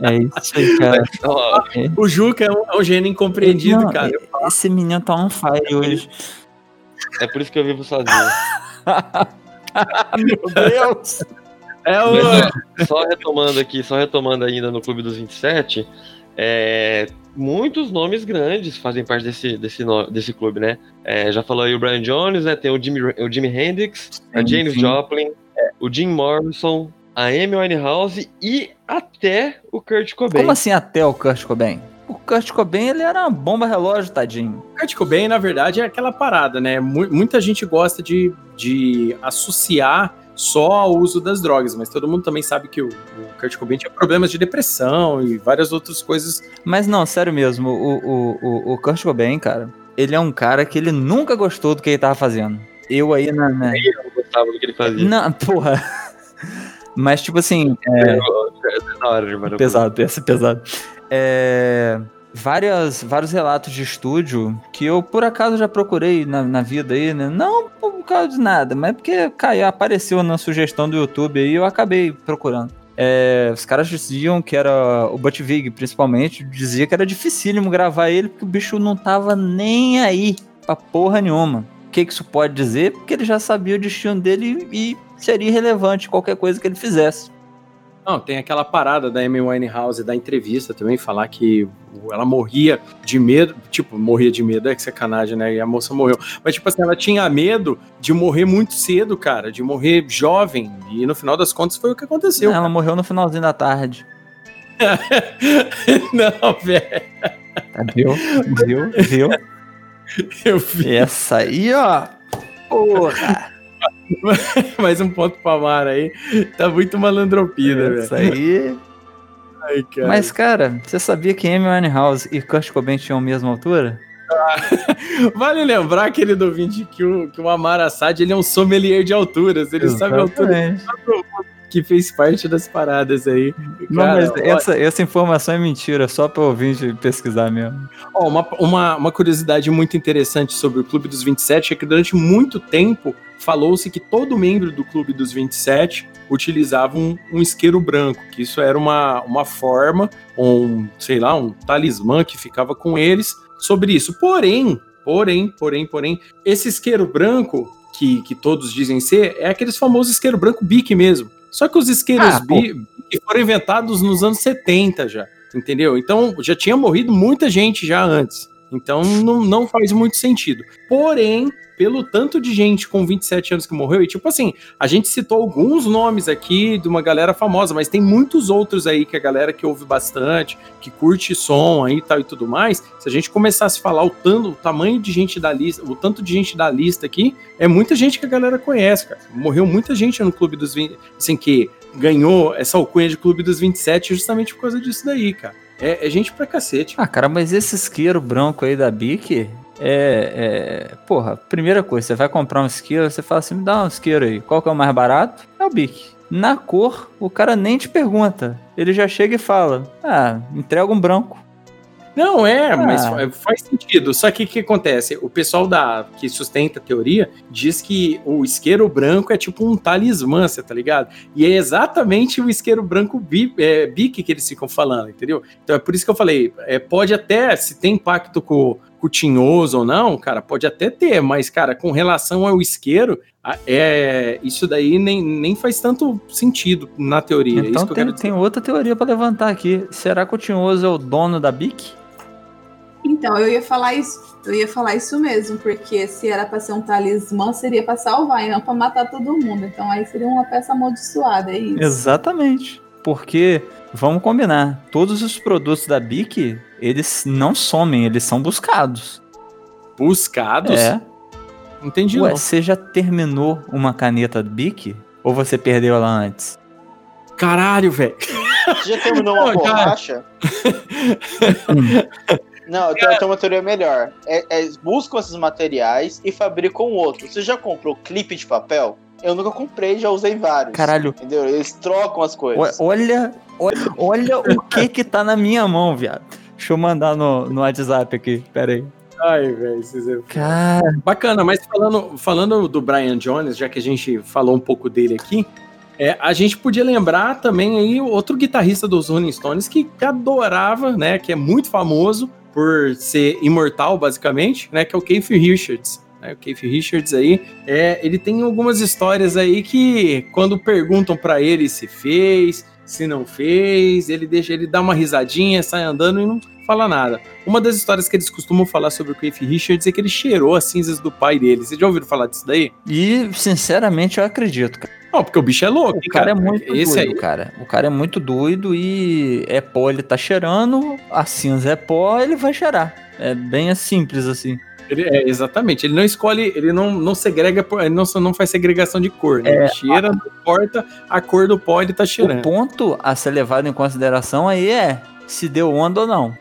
É isso aí, cara. Ó, O Juca é um, é um gênio incompreendido, Não, cara. Esse menino tá on fire hoje. é por isso que eu vivo sozinho. Meu Deus! É o. Mas, só retomando aqui, só retomando ainda no Clube dos 27, é, muitos nomes grandes fazem parte desse, desse, desse clube, né? É, já falou aí o Brian Jones, né? Tem o Jimmy, o Jimi Hendrix, a Sim, Janis sim. Joplin, o Jim Morrison, a Amy Winehouse e até o Kurt Cobain. Como assim até o Kurt Cobain? O Kurt Cobain, ele era uma bomba relógio, tadinho. Kurt Cobain, na verdade, é aquela parada, né? Mu- muita gente gosta de, de associar só ao uso das drogas, mas todo mundo também sabe que o, o Kurt Cobain tinha problemas de depressão e várias outras coisas. Mas não, sério mesmo, o, o, o, o Kurt Cobain, cara, ele é um cara que ele nunca gostou do que ele tava fazendo. Eu aí na... na... Eu não gostava do que ele fazia. Não, porra. Mas, tipo assim, É, hora de Maravilha. pesado, essa é pesado. É, várias, vários relatos de estúdio que eu, por acaso, já procurei na, na vida aí, né? Não causa de nada, mas porque caiu, apareceu na sugestão do YouTube aí eu acabei procurando. É, os caras diziam que era. O Butch Vig, principalmente, dizia que era dificílimo gravar ele porque o bicho não tava nem aí pra porra nenhuma. O que, que isso pode dizer? Porque ele já sabia o destino dele e seria irrelevante qualquer coisa que ele fizesse. Não, tem aquela parada da Amy Winehouse da entrevista também, falar que ela morria de medo, tipo, morria de medo, é que sacanagem, né? E a moça morreu. Mas, tipo assim, ela tinha medo de morrer muito cedo, cara, de morrer jovem. E no final das contas foi o que aconteceu. Ela morreu no finalzinho da tarde. Não, velho. Tá, Viu? Viu? Viu? Eu vi. Essa aí, ó. Porra! Mais um ponto pra Mara aí. Tá muito malandropida, velho. Essa aí. Ai, cara. Mas, cara, você sabia que Amy Winehouse e Kurt Cobain tinham a mesma altura? Vale lembrar, querido ouvinte, que o, que o Amar Assad ele é um sommelier de alturas. Ele sabe a altura Exatamente. Que fez parte das paradas aí. Não, Cara, mas ó, essa, essa informação é mentira, só pra ouvinte pesquisar mesmo. Ó, uma, uma, uma curiosidade muito interessante sobre o Clube dos 27 é que durante muito tempo falou-se que todo membro do Clube dos 27 utilizava um, um isqueiro branco, que isso era uma, uma forma, um, sei lá, um talismã que ficava com eles sobre isso. Porém, porém, porém, porém, esse isqueiro branco, que, que todos dizem ser, é aqueles famosos isqueiro branco Bic mesmo. Só que os isqueiros Ah. Bic foram inventados nos anos 70 já, entendeu? Então já tinha morrido muita gente já antes. Então não, não faz muito sentido. Porém, pelo tanto de gente com 27 anos que morreu, e tipo assim, a gente citou alguns nomes aqui de uma galera famosa, mas tem muitos outros aí que a galera que ouve bastante, que curte som aí e tal e tudo mais. Se a gente começasse a falar o, tanto, o tamanho de gente da lista, o tanto de gente da lista aqui, é muita gente que a galera conhece, cara. Morreu muita gente no Clube dos 20, assim, que ganhou essa alcunha de Clube dos 27 justamente por causa disso daí, cara. É, é gente pra cacete. Ah, cara, mas esse isqueiro branco aí da Bic é, é. Porra, primeira coisa, você vai comprar um isqueiro, você fala assim: me dá um isqueiro aí. Qual que é o mais barato? É o Bic. Na cor, o cara nem te pergunta. Ele já chega e fala: Ah, entrega um branco. Não, é, mas Ah. fa- faz sentido. Só que o que acontece? O pessoal da, que sustenta a teoria diz que o isqueiro branco é tipo um talismã, você tá ligado? E é exatamente o isqueiro branco bi, é, bique que eles ficam falando, entendeu? Então é por isso que eu falei, é, pode até, se tem impacto com, com o tinhoso ou não, cara, pode até ter, mas, cara, com relação ao isqueiro, é, isso daí nem, nem faz tanto sentido na teoria. é Então isso que eu tem, tem outra teoria pra levantar aqui. Será que o Tinhoso é o dono da Bic? Então, eu ia falar isso. Eu ia falar isso mesmo, porque se era pra ser um talismã, seria pra salvar e não pra matar todo mundo. Então aí seria uma peça amaldiçoada, é isso. Exatamente. Porque, vamos combinar, todos os produtos da Bic, eles não somem, eles são buscados. Buscados? É. Não entendi, Ué, não. você já terminou uma caneta Bic? Ou você perdeu ela antes? Caralho, velho. Você já terminou uma Não, cara. borracha? Não, eu tenho, eu tenho uma teoria melhor. É, é, buscam esses materiais e fabricam outro. Você já comprou clipe de papel? Eu nunca comprei, já usei vários. Caralho. Entendeu? Eles trocam as coisas. Olha, olha, olha o que que tá na minha mão, viado. Deixa eu mandar no, no WhatsApp aqui, pera aí. Ai, velho, esses Cara, Bacana, mas falando, falando do Brian Jones, já que a gente falou um pouco dele aqui, é, a gente podia lembrar também aí outro guitarrista dos Rolling Stones que adorava, né, que é muito famoso por ser imortal, basicamente, né, que é o Keith Richards. né, o Keith Richards aí, é, ele tem algumas histórias aí que quando perguntam pra ele se fez, se não fez, ele deixa ele dá uma risadinha, sai andando e não fala nada. Uma das histórias que eles costumam falar sobre o Keith Richards é que ele cheirou as cinzas do pai dele. Vocês já ouviram falar disso daí? e sinceramente eu acredito, cara. Não, porque o bicho é louco. O cara é muito Esse doido, aí. cara. O cara é muito doido e é pó, ele tá cheirando, a cinza é pó, ele vai cheirar. É bem simples assim. Ele- é, exatamente. Ele não escolhe, ele não, não segrega, ele não, não faz segregação de cor, né? ele cheira, não importa a cor do pó, ele tá O cheirando. ponto a ser levado em consideração aí é se deu onda ou não.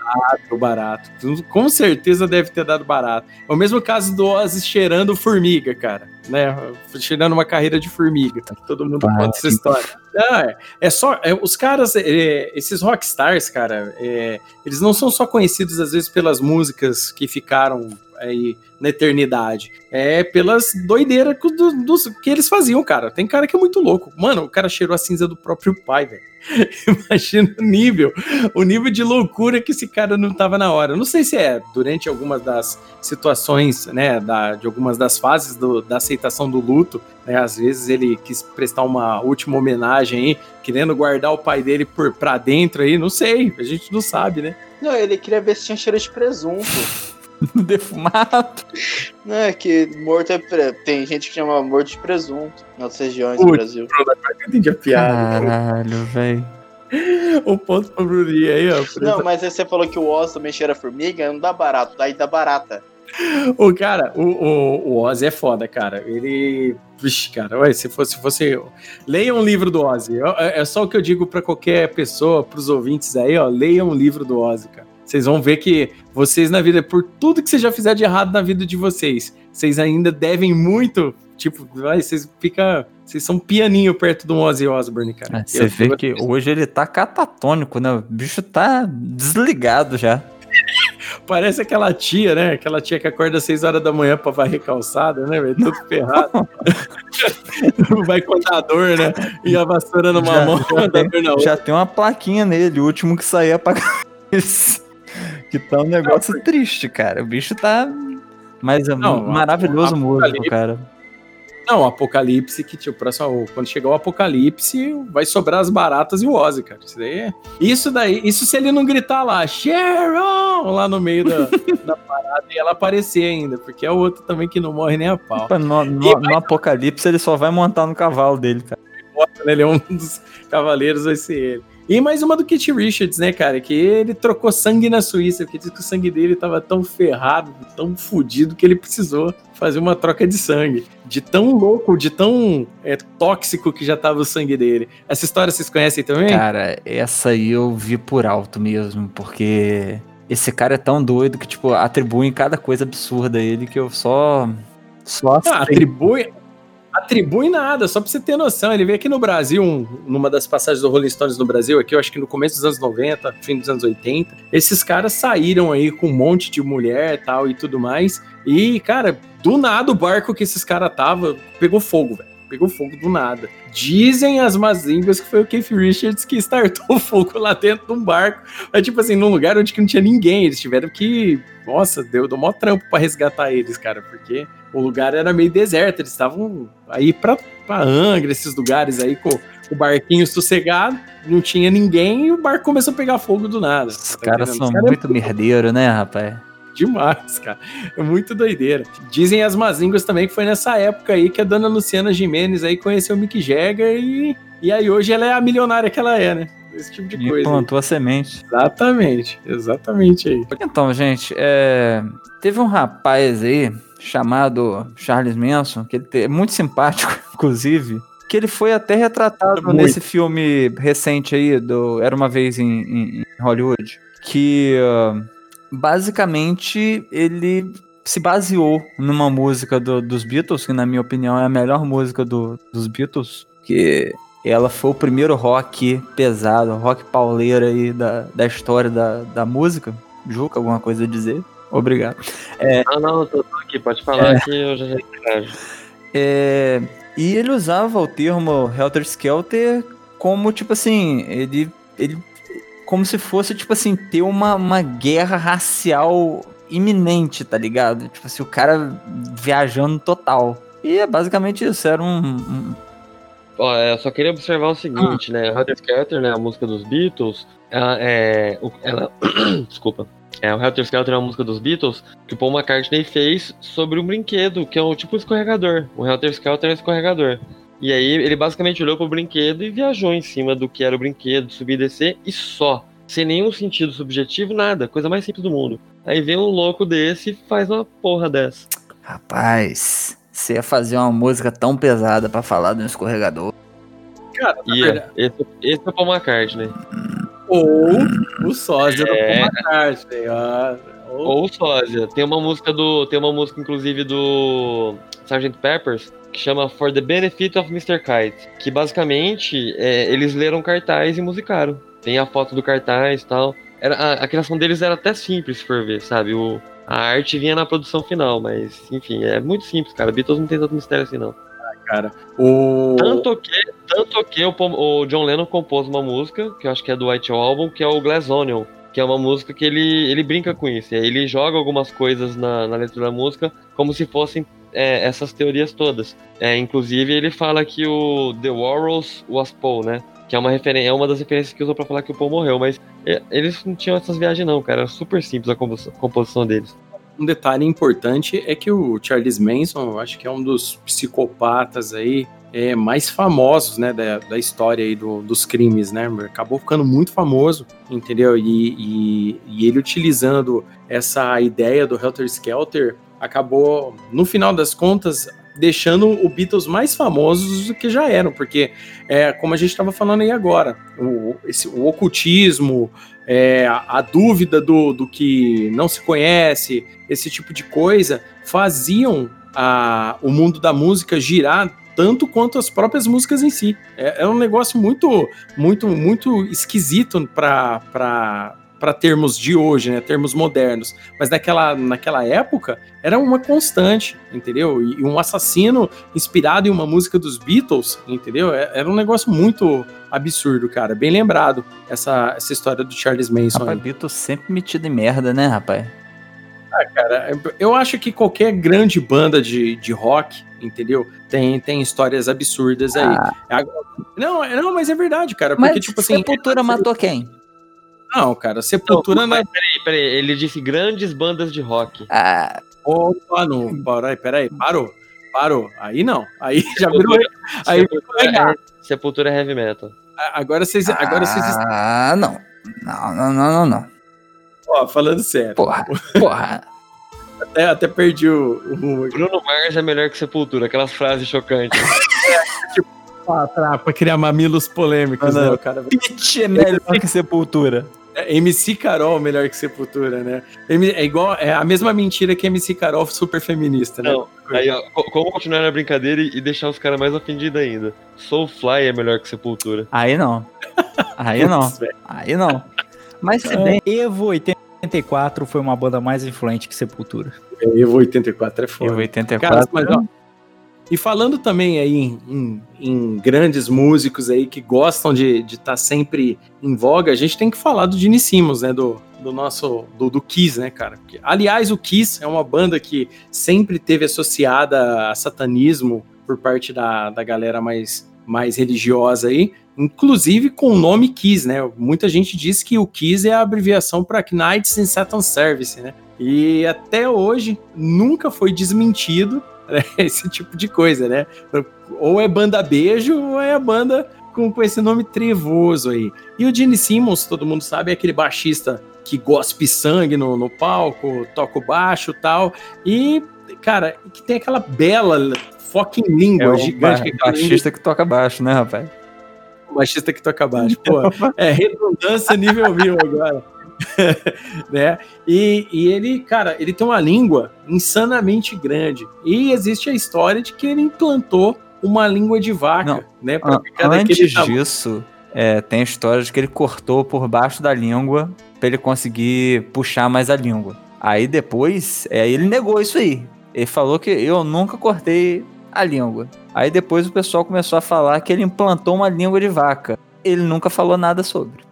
Deu barato. Com certeza deve ter dado barato. É o mesmo caso do Ozzy cheirando formiga, cara. Né? Cheirando uma carreira de formiga. Todo mundo Barato. conta essa história. Não, é, é só. é, os caras, é, esses rockstars, cara, é, eles não são só conhecidos, às vezes, pelas músicas que ficaram aí na eternidade. É pelas doideiras que, do- que eles faziam, cara. Tem cara que é muito louco. Mano, o cara cheirou a cinza do próprio pai, velho. Imagina o nível o nível de loucura que esse cara não tava na hora. Não sei se é durante algumas das situações, né, da, de algumas das fases do- da aceitação do luto, né, às vezes ele quis prestar uma última homenagem aí, querendo guardar o pai dele por pra dentro aí, não sei, a gente não sabe, né? Não, ele queria ver se tinha cheiro de presunto. Defumado. Não, é que morto é. pre- Tem gente que chama morto de presunto em outras regiões do Putz. Brasil. Eu entendi a piada. Caralho, velho. O ponto pro Bruninho aí, ó. Não, mas aí você falou que o Oz também cheira formiga, não dá barato, daí dá barata. O cara, o, o, o Ozzy é foda, cara. Ele. Vixe, cara, ué, se fosse, se fosse. Leiam um livro do Ozzy. É, é só o que eu digo pra qualquer pessoa, pros ouvintes aí, ó. Leiam um livro do Ozzy, cara. Vocês vão ver que vocês na vida, por tudo que você já fizer de errado na vida de vocês, vocês ainda devem muito. Tipo, vai, vocês fica, vocês são pianinho perto do Ozzy Osbourne, cara. É, Você Eu- vê que hoje ele tá catatônico, né? O bicho tá desligado já. Parece aquela tia, né? Aquela tia que acorda às 6 horas da manhã pra varrer calçada, né, velho? Tudo ferrado. Vai com a dor, né? E a vassoura numa Já- mão, já a dor na outra. Já tem uma plaquinha nele, o último que sair é apagar isso. Que tá um negócio triste, cara. O bicho tá. Mas é Não, maravilhoso músico, cara. Não, o Apocalipse, que tipo, próximo, quando chegar o Apocalipse, vai sobrar as baratas e o Ozzy, cara. Isso daí é... Isso daí, isso se ele não gritar lá, Sharon, lá no meio da, da parada e ela aparecer ainda, porque é o outro também que não morre nem a pau. No, no- no Apocalipse ele só vai montar no cavalo dele, cara. Ele é um dos cavaleiros, vai ser ele. E mais uma do Kit Richards, né, cara? Que ele trocou sangue na Suíça, porque diz que o sangue dele tava tão ferrado, tão fudido, que ele precisou fazer uma troca de sangue. De tão louco, de tão é, tóxico que já tava o sangue dele. Essa história vocês conhecem também? Cara, essa aí eu vi por alto mesmo, porque esse cara é tão doido que, tipo, atribuem cada coisa absurda a ele que eu só. Só Ah, atribui, atribui nada, só pra você ter noção. Ele veio aqui no Brasil, um- numa das passagens do Rolling Stones no Brasil, aqui eu acho que no começo dos anos 90, fim dos anos 80. Esses caras saíram aí com um monte de mulher tal e tudo mais. E, cara, do nada o barco que esses caras tava pegou fogo, velho. Pegou fogo do nada. Dizem as más línguas que foi o Keith Richards que startou o fogo lá dentro de um barco. Mas, tipo assim, num lugar onde que não tinha ninguém. Eles tiveram que. Nossa, deu, deu mó trampo pra resgatar eles, cara. Porque o lugar era meio deserto. Eles estavam aí pra, pra Angra, esses lugares aí, com o barquinho sossegado. Não tinha ninguém e o barco começou a pegar fogo do nada. Os Tá caras são Os caras é muito merdeiros, né, rapaz? demais, cara. É muito doideira. Dizem as más línguas também que foi nessa época aí que a dona Luciana Jimenez aí conheceu o Mick Jagger e, e aí hoje ela é a milionária que ela é, né? Esse tipo de E coisa. aí. plantou a semente. Exatamente, exatamente aí. Então, gente, é, teve um rapaz aí chamado Charles Manson, que ele é muito simpático, inclusive, que ele foi até retratado Muito. nesse filme recente aí do Era uma vez em, em- em Hollywood, que ah, basicamente ele se baseou numa música do- dos Beatles, que na minha opinião é a melhor música do- dos Beatles, que ela foi o primeiro rock pesado, rock pauleiro aí da, da história da, da música. Juca, alguma coisa a dizer? Obrigado. Não, não, eu tô, tô aqui, pode falar que eu já já engajo. É, e ele usava o termo Helter Skelter como, tipo assim, ele, ele como se fosse, tipo assim, ter uma, uma guerra racial iminente, tá ligado? Tipo assim, o cara viajando total. E é basicamente isso, era um... um- Ó, é, eu só queria observar o seguinte, né? Helter Skelter, né? A música dos Beatles, ela é. o- Ela, desculpa. É, o Helter Skelter é uma música dos Beatles que o Paul McCartney fez sobre um brinquedo, que é um tipo um escorregador. O Helter Skelter é um escorregador. E aí ele basicamente olhou pro brinquedo e viajou em cima do que era o brinquedo, subir e descer, e só. Sem nenhum sentido subjetivo, nada. Coisa mais simples do mundo. Aí vem um louco desse e faz uma porra dessa. Rapaz, você ia fazer uma música tão pesada pra falar de um escorregador. Cara, é, esse, esse é o Paul McCartney. Ou o sósia É. do Paul McCartney. ó. Ou, Ou sósia. Tem uma música do. Tem uma música, inclusive, do Sgt. Peppers, que chama For the Benefit of Mr. Kite. Que basicamente é, eles leram cartaz e musicaram. Tem a foto do cartaz e tal. Era, a, a criação deles era até simples, se for ver, sabe? O, a arte vinha na produção final, mas, enfim, é muito simples, cara. Beatles não tem tanto mistério assim, não. Cara. O... Tanto que, tanto que o, o John Lennon compôs uma música, que eu acho que é do White Album, que é o Glass Onion, que é uma música que ele, ele brinca com isso. E ele joga algumas coisas na, na letra da música como se fossem é, essas teorias todas. É, inclusive, ele fala que o The Warrels was Paul, né? Que é uma, é uma das referências que usou pra falar que o Paul morreu, mas é, eles não tinham essas viagens, não, cara. Era super simples a composição, composição deles. Um detalhe importante é que o Charles Manson, eu acho que é um dos psicopatas aí é, mais famosos, né, da, da história aí do- dos crimes, né? Acabou ficando muito famoso, entendeu? E, e- e ele utilizando essa ideia do Helter Skelter, acabou, no final das contas, deixando o Beatles mais famosos do que já eram, porque, é, como a gente estava falando aí agora, o, esse, o ocultismo, é, a, a dúvida do, do que não se conhece, esse tipo de coisa, faziam a, o mundo da música girar tanto quanto as próprias músicas em si. É, é um negócio muito, muito, muito esquisito para para termos de hoje, né, termos modernos, mas naquela, naquela época era uma constante, entendeu? E, um assassino inspirado em uma música dos Beatles, entendeu? É- Era um negócio muito absurdo, cara. Bem lembrado essa, essa história do Charles Manson. Rapaz, aí. Beatles sempre metido em merda, né, rapaz? Cara, eu acho que qualquer grande banda de, de rock, entendeu? Tem, tem histórias absurdas aí. Não, é- não, mas é verdade, cara. Porque, Mas tipo assim. Sepultura matou quem? Não, cara, Sepultura não é. Peraí, peraí, ele disse grandes bandas de rock. Ah, Opa, não. Peraí, peraí, parou. Parou. Aí não. Aí já virou. Aí Sepultura, é, Sepultura é heavy metal. Agora vocês. Agora vocês. ah, não. Não, não, não, não, não. Ó, falando sério. Porra, porra. Até, até perdi o. o Bruno Mars é melhor que Sepultura, aquelas frases chocantes. pra, pra, pra criar mamilos polêmicos, Não, não. né? O cara. Pitch é melhor que Sepultura. É, MC Carol melhor que Sepultura, né? É igual. É a mesma mentira que MC Carol super feminista, né? Não, aí, ó, co- como continuar na brincadeira e deixar os caras mais ofendidos ainda? Soulfly é melhor que Sepultura. Aí não. Aí não. Aí não. Mas se É, bem. Evo 84 foi uma banda mais influente que Sepultura. Evo 84 é foda. Evo 84. Cara, mas, ó, e falando também aí em, em- em grandes músicos aí que gostam de estar sempre em voga, a gente tem que falar do Gene Simmons, né? Do, do nosso. Do, do Kiss, né, cara? Porque, aliás, o Kiss é uma banda que sempre teve associada a satanismo por parte da, da galera mais, mais religiosa aí. Inclusive com o nome Kiss, né? Muita gente diz que o Kiss é a abreviação para Knights in Satan Service, né? E até hoje nunca foi desmentido esse tipo de coisa, né? Ou é banda beijo, ou é a banda com, com esse nome trevoso aí. E o Gene Simmons, todo mundo sabe, é aquele baixista que gospe sangue no, no palco, toca o baixo e tal. E, cara, que tem aquela bela fucking língua É o gigante. ba- que é língua- baixista que toca baixo, né, rapaz? baixista que toca baixo. Pô, é redundância nível mil agora. né? E, e ele, cara, ele tem uma língua insanamente grande. E existe a história de que ele implantou uma língua de vaca, Não, né? Pra ficar Antes disso, é, tem a história de que ele cortou por baixo da língua pra ele conseguir puxar mais a língua. Aí depois, é, ele negou isso aí. Ele falou que eu nunca cortei a língua. Aí depois o pessoal começou a falar que ele implantou uma língua de vaca. Ele nunca falou nada sobre.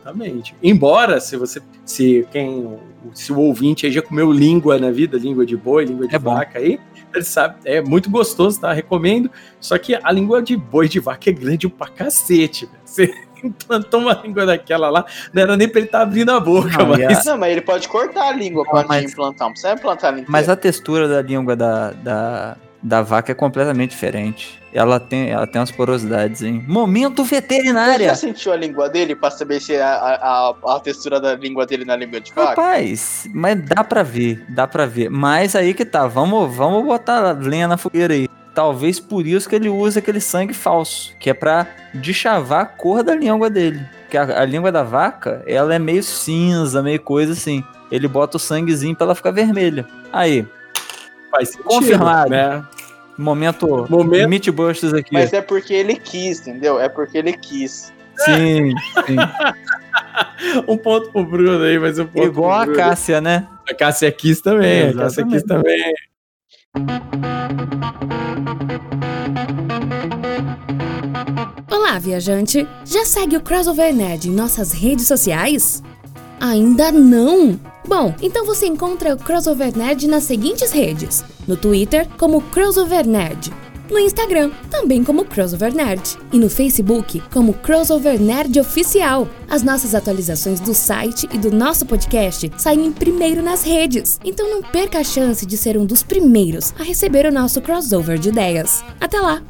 Exatamente. Embora, se você. Se quem. Se o ouvinte aí já comeu língua na vida, língua de boi, língua de É bom. vaca aí, ele sabe, é muito gostoso, tá? Recomendo. Só que a língua de boi de vaca é grande pra cacete, velho. Você implantou uma língua daquela lá, não era nem pra ele estar abrindo a boca, Não, a- mas. Não, mas ele pode cortar a língua Não, pra mas- implantar. Não precisa implantar a língua. Mas a textura da língua da, da, da vaca é completamente diferente. Ela tem, ela tem umas porosidades, hein? Momento Você veterinária! já sentiu a língua dele pra saber se a, a, a- a textura da língua dele na língua de vaca? Rapaz, mas dá pra ver, dá pra ver. Mas aí que tá, vamos, vamos botar lenha na fogueira aí. Talvez por isso que ele usa aquele sangue falso, que é pra deschavar a cor da língua dele. Porque a, a língua da vaca, ela é meio cinza, meio coisa assim. Ele bota o sanguezinho pra ela ficar vermelha. Aí, Faz sentido, Confirmado. Né? Momento, Momento- Meatbusters aqui. Mas é porque ele quis, entendeu? É porque ele quis. Sim, sim. Um ponto pro Bruno aí, mas um ponto Igual pro a Bruno. Cássia, né? A Cássia quis também, a Cássia quis também. Olá, viajante! Já segue o Crossover Nerd em nossas redes sociais? Ainda não? Bom, então você encontra o Crossover Nerd nas seguintes redes: no Twitter, como Crossover Nerd, no Instagram, também como Crossover Nerd, e no Facebook, como Crossover Nerd Oficial. As nossas atualizações do site e do nosso podcast saem primeiro nas redes, então não perca a chance de ser um dos primeiros a receber o nosso crossover de ideias. Até lá!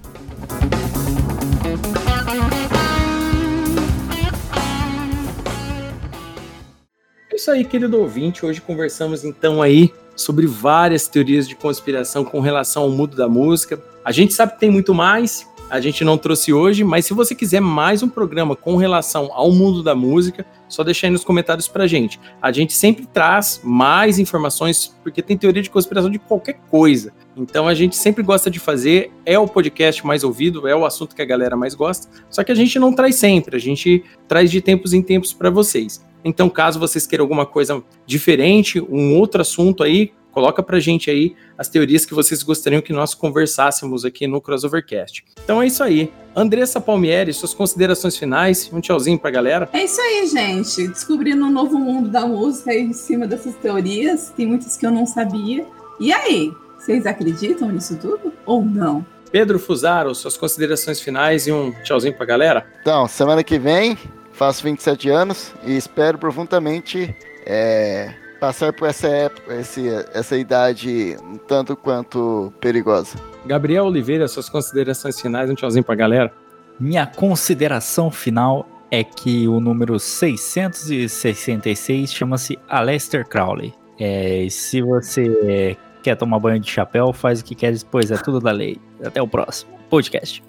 Isso aí, querido ouvinte. Hoje conversamos então aí sobre várias teorias de conspiração com relação ao mundo da música. A gente sabe que tem muito mais, a gente não trouxe hoje, mas se você quiser mais um programa com relação ao mundo da música, só deixa aí nos comentários pra gente. A gente sempre traz mais informações, porque tem teoria de conspiração de qualquer coisa. Então a gente sempre gosta de fazer, é o podcast mais ouvido, é o assunto que a galera mais gosta. Só que a gente não traz sempre, a gente traz de tempos em tempos para vocês. Então, caso vocês queiram alguma coisa diferente, um outro assunto aí, coloca pra gente aí as teorias que vocês gostariam que nós conversássemos aqui no Crossovercast. Então é isso aí. Andressa Palmieri, suas considerações finais, um tchauzinho pra galera. É isso aí, gente. Descobrindo um novo mundo da música aí em cima dessas teorias. Tem muitas que eu não sabia. E aí, vocês acreditam nisso tudo ou não? Pedro Fusaro, suas considerações finais e um tchauzinho pra galera. Então, semana que vem faço 27 anos e espero profundamente é, passar por essa época, esse, essa idade um tanto quanto perigosa. Gabriel Oliveira, suas considerações finais, um tchauzinho pra galera. Minha consideração final é que o número 666 chama-se Aleister Crowley. É, se você quer tomar banho de chapéu, faz o que quer, pois é tudo da lei. Até o próximo podcast.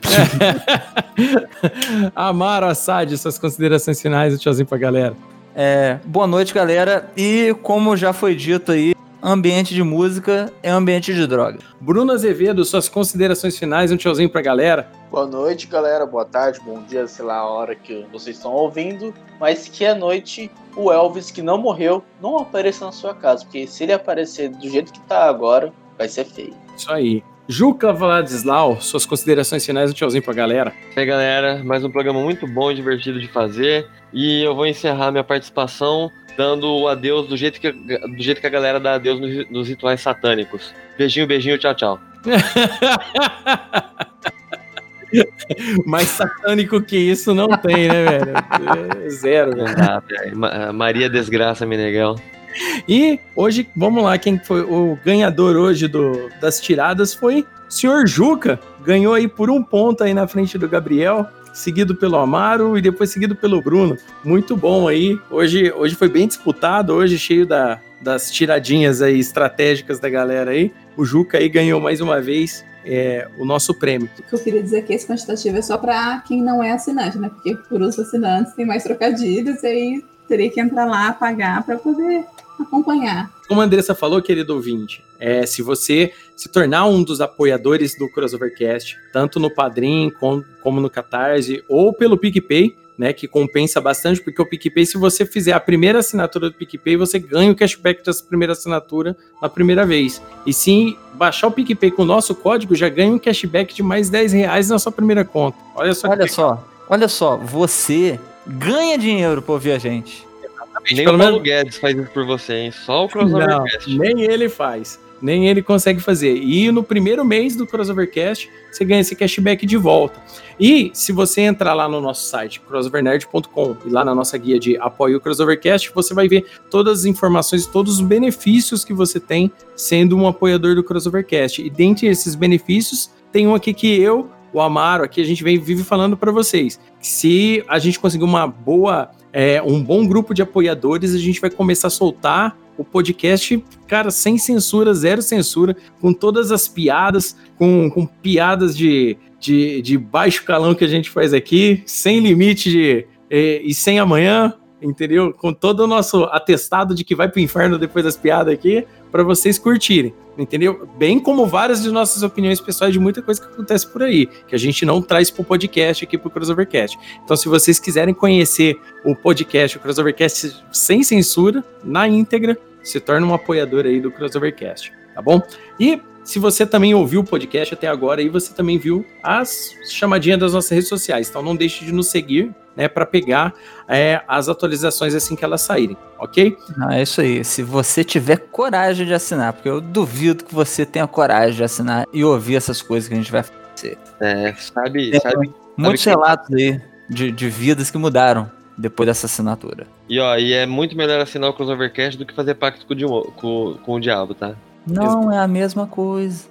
Amaro Assad, suas considerações finais, um tchauzinho pra galera. É, boa noite, galera. E como já foi dito aí, ambiente de música é ambiente de droga. Bruno Azevedo, suas considerações finais, um tchauzinho pra galera. Boa noite, galera. Boa tarde, bom dia, sei lá a hora que vocês estão ouvindo. Mas que à noite o Elvis, que não morreu, não apareça na sua casa. Porque se ele aparecer do jeito que tá agora, vai ser feio. Isso aí. Juca Vladislau, suas considerações finais, um tchauzinho pra galera. E aí, galera, mais um programa muito bom e divertido de fazer. E eu vou encerrar minha participação dando o adeus do jeito que, do jeito que a galera dá adeus nos, nos rituais satânicos. Beijinho, beijinho, tchau, tchau. Mais satânico que isso não tem, né, velho? É zero, velho. Ah, velho, Ma- Maria Desgraça Meneghel. E hoje, vamos lá, quem foi o ganhador hoje do, das tiradas foi o senhor Juca. Ganhou aí por um ponto aí na frente do Gabriel, seguido pelo Amaro e depois seguido pelo Bruno. Muito bom aí. Hoje, hoje foi bem disputado, hoje cheio da, das tiradinhas aí estratégicas da galera aí. O Juca aí ganhou mais uma vez é, o nosso prêmio. O que eu queria dizer é que esse quantitativo é só para quem não é assinante, né? Porque por os assinantes tem mais trocadilhos e aí teria que entrar lá, pagar para poder acompanhar. como a Andressa falou, querido ouvinte, é, se você se tornar um dos apoiadores do Crossovercast, tanto no Padrim com, como no Catarse ou pelo PicPay, né, que compensa bastante, porque o PicPay, se você fizer a primeira assinatura do PicPay, você ganha o cashback dessa primeira assinatura na primeira vez. E se baixar o PicPay com o nosso código, já ganha um cashback de mais 10 reais na sua primeira conta. Olha só. Olha só, olha só, você ganha dinheiro por ouvir a gente. Nem Pelo o Paulo menos- Guedes faz isso por você, hein? Só o Não, Crossovercast. nem ele faz. Nem ele consegue fazer. E no primeiro mês do Crossovercast, você ganha esse cashback de volta. E se você entrar lá no nosso site, crossovernerd.com, e lá na nossa guia de apoio ao Crossovercast, você vai ver todas as informações, todos os benefícios que você tem sendo um apoiador do Crossovercast. E dentre esses benefícios, tem um aqui que eu, o Amaro, aqui a gente vem, vive falando para vocês. Se a gente conseguir uma boa, é, um bom grupo de apoiadores, a gente vai começar a soltar o podcast, cara, sem censura, zero censura, com todas as piadas, com, com piadas de, de, de baixo calão que a gente faz aqui, sem limite de. eh, e sem amanhã, entendeu? Com todo o nosso atestado de que vai pro inferno depois das piadas aqui, para vocês curtirem, entendeu? Bem como várias de nossas opiniões pessoais de muita coisa que acontece por aí, que a gente não traz pro podcast aqui pro Crossovercast. Então, se vocês quiserem conhecer o podcast, o Crossovercast sem censura, na íntegra, se torna um apoiador aí do Crossovercast, tá bom? E se você também ouviu o podcast até agora, aí você também viu as chamadinhas das nossas redes sociais. Então não deixe de nos seguir, né, para pegar é, as atualizações assim que elas saírem, ok? Ah, é isso aí. Se você tiver coragem de assinar, porque eu duvido que você tenha coragem de assinar e ouvir essas coisas que a gente vai fazer. É, sabe, É. sabe. Muitos que- relatos aí de, de vidas que mudaram depois dessa assinatura. E ó, e é muito melhor assinar o Crossovercast do que fazer pacto com o, dimo- com, com o diabo, tá? Não é a mesma coisa.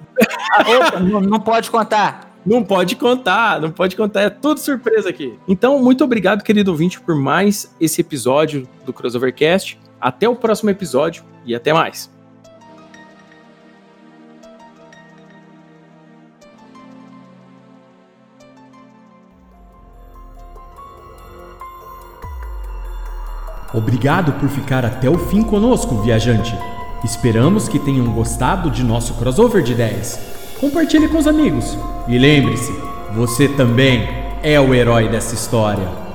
Ah, opa, não, não pode contar. Não pode contar, não pode contar, é tudo surpresa aqui. Então, muito obrigado, querido ouvinte, por mais esse episódio do Crossovercast. Até o próximo episódio e até mais. Obrigado por ficar até o fim conosco, viajante. Esperamos que tenham gostado de nosso crossover de ideias. Compartilhe com os amigos. E lembre-se, você também é o herói dessa história.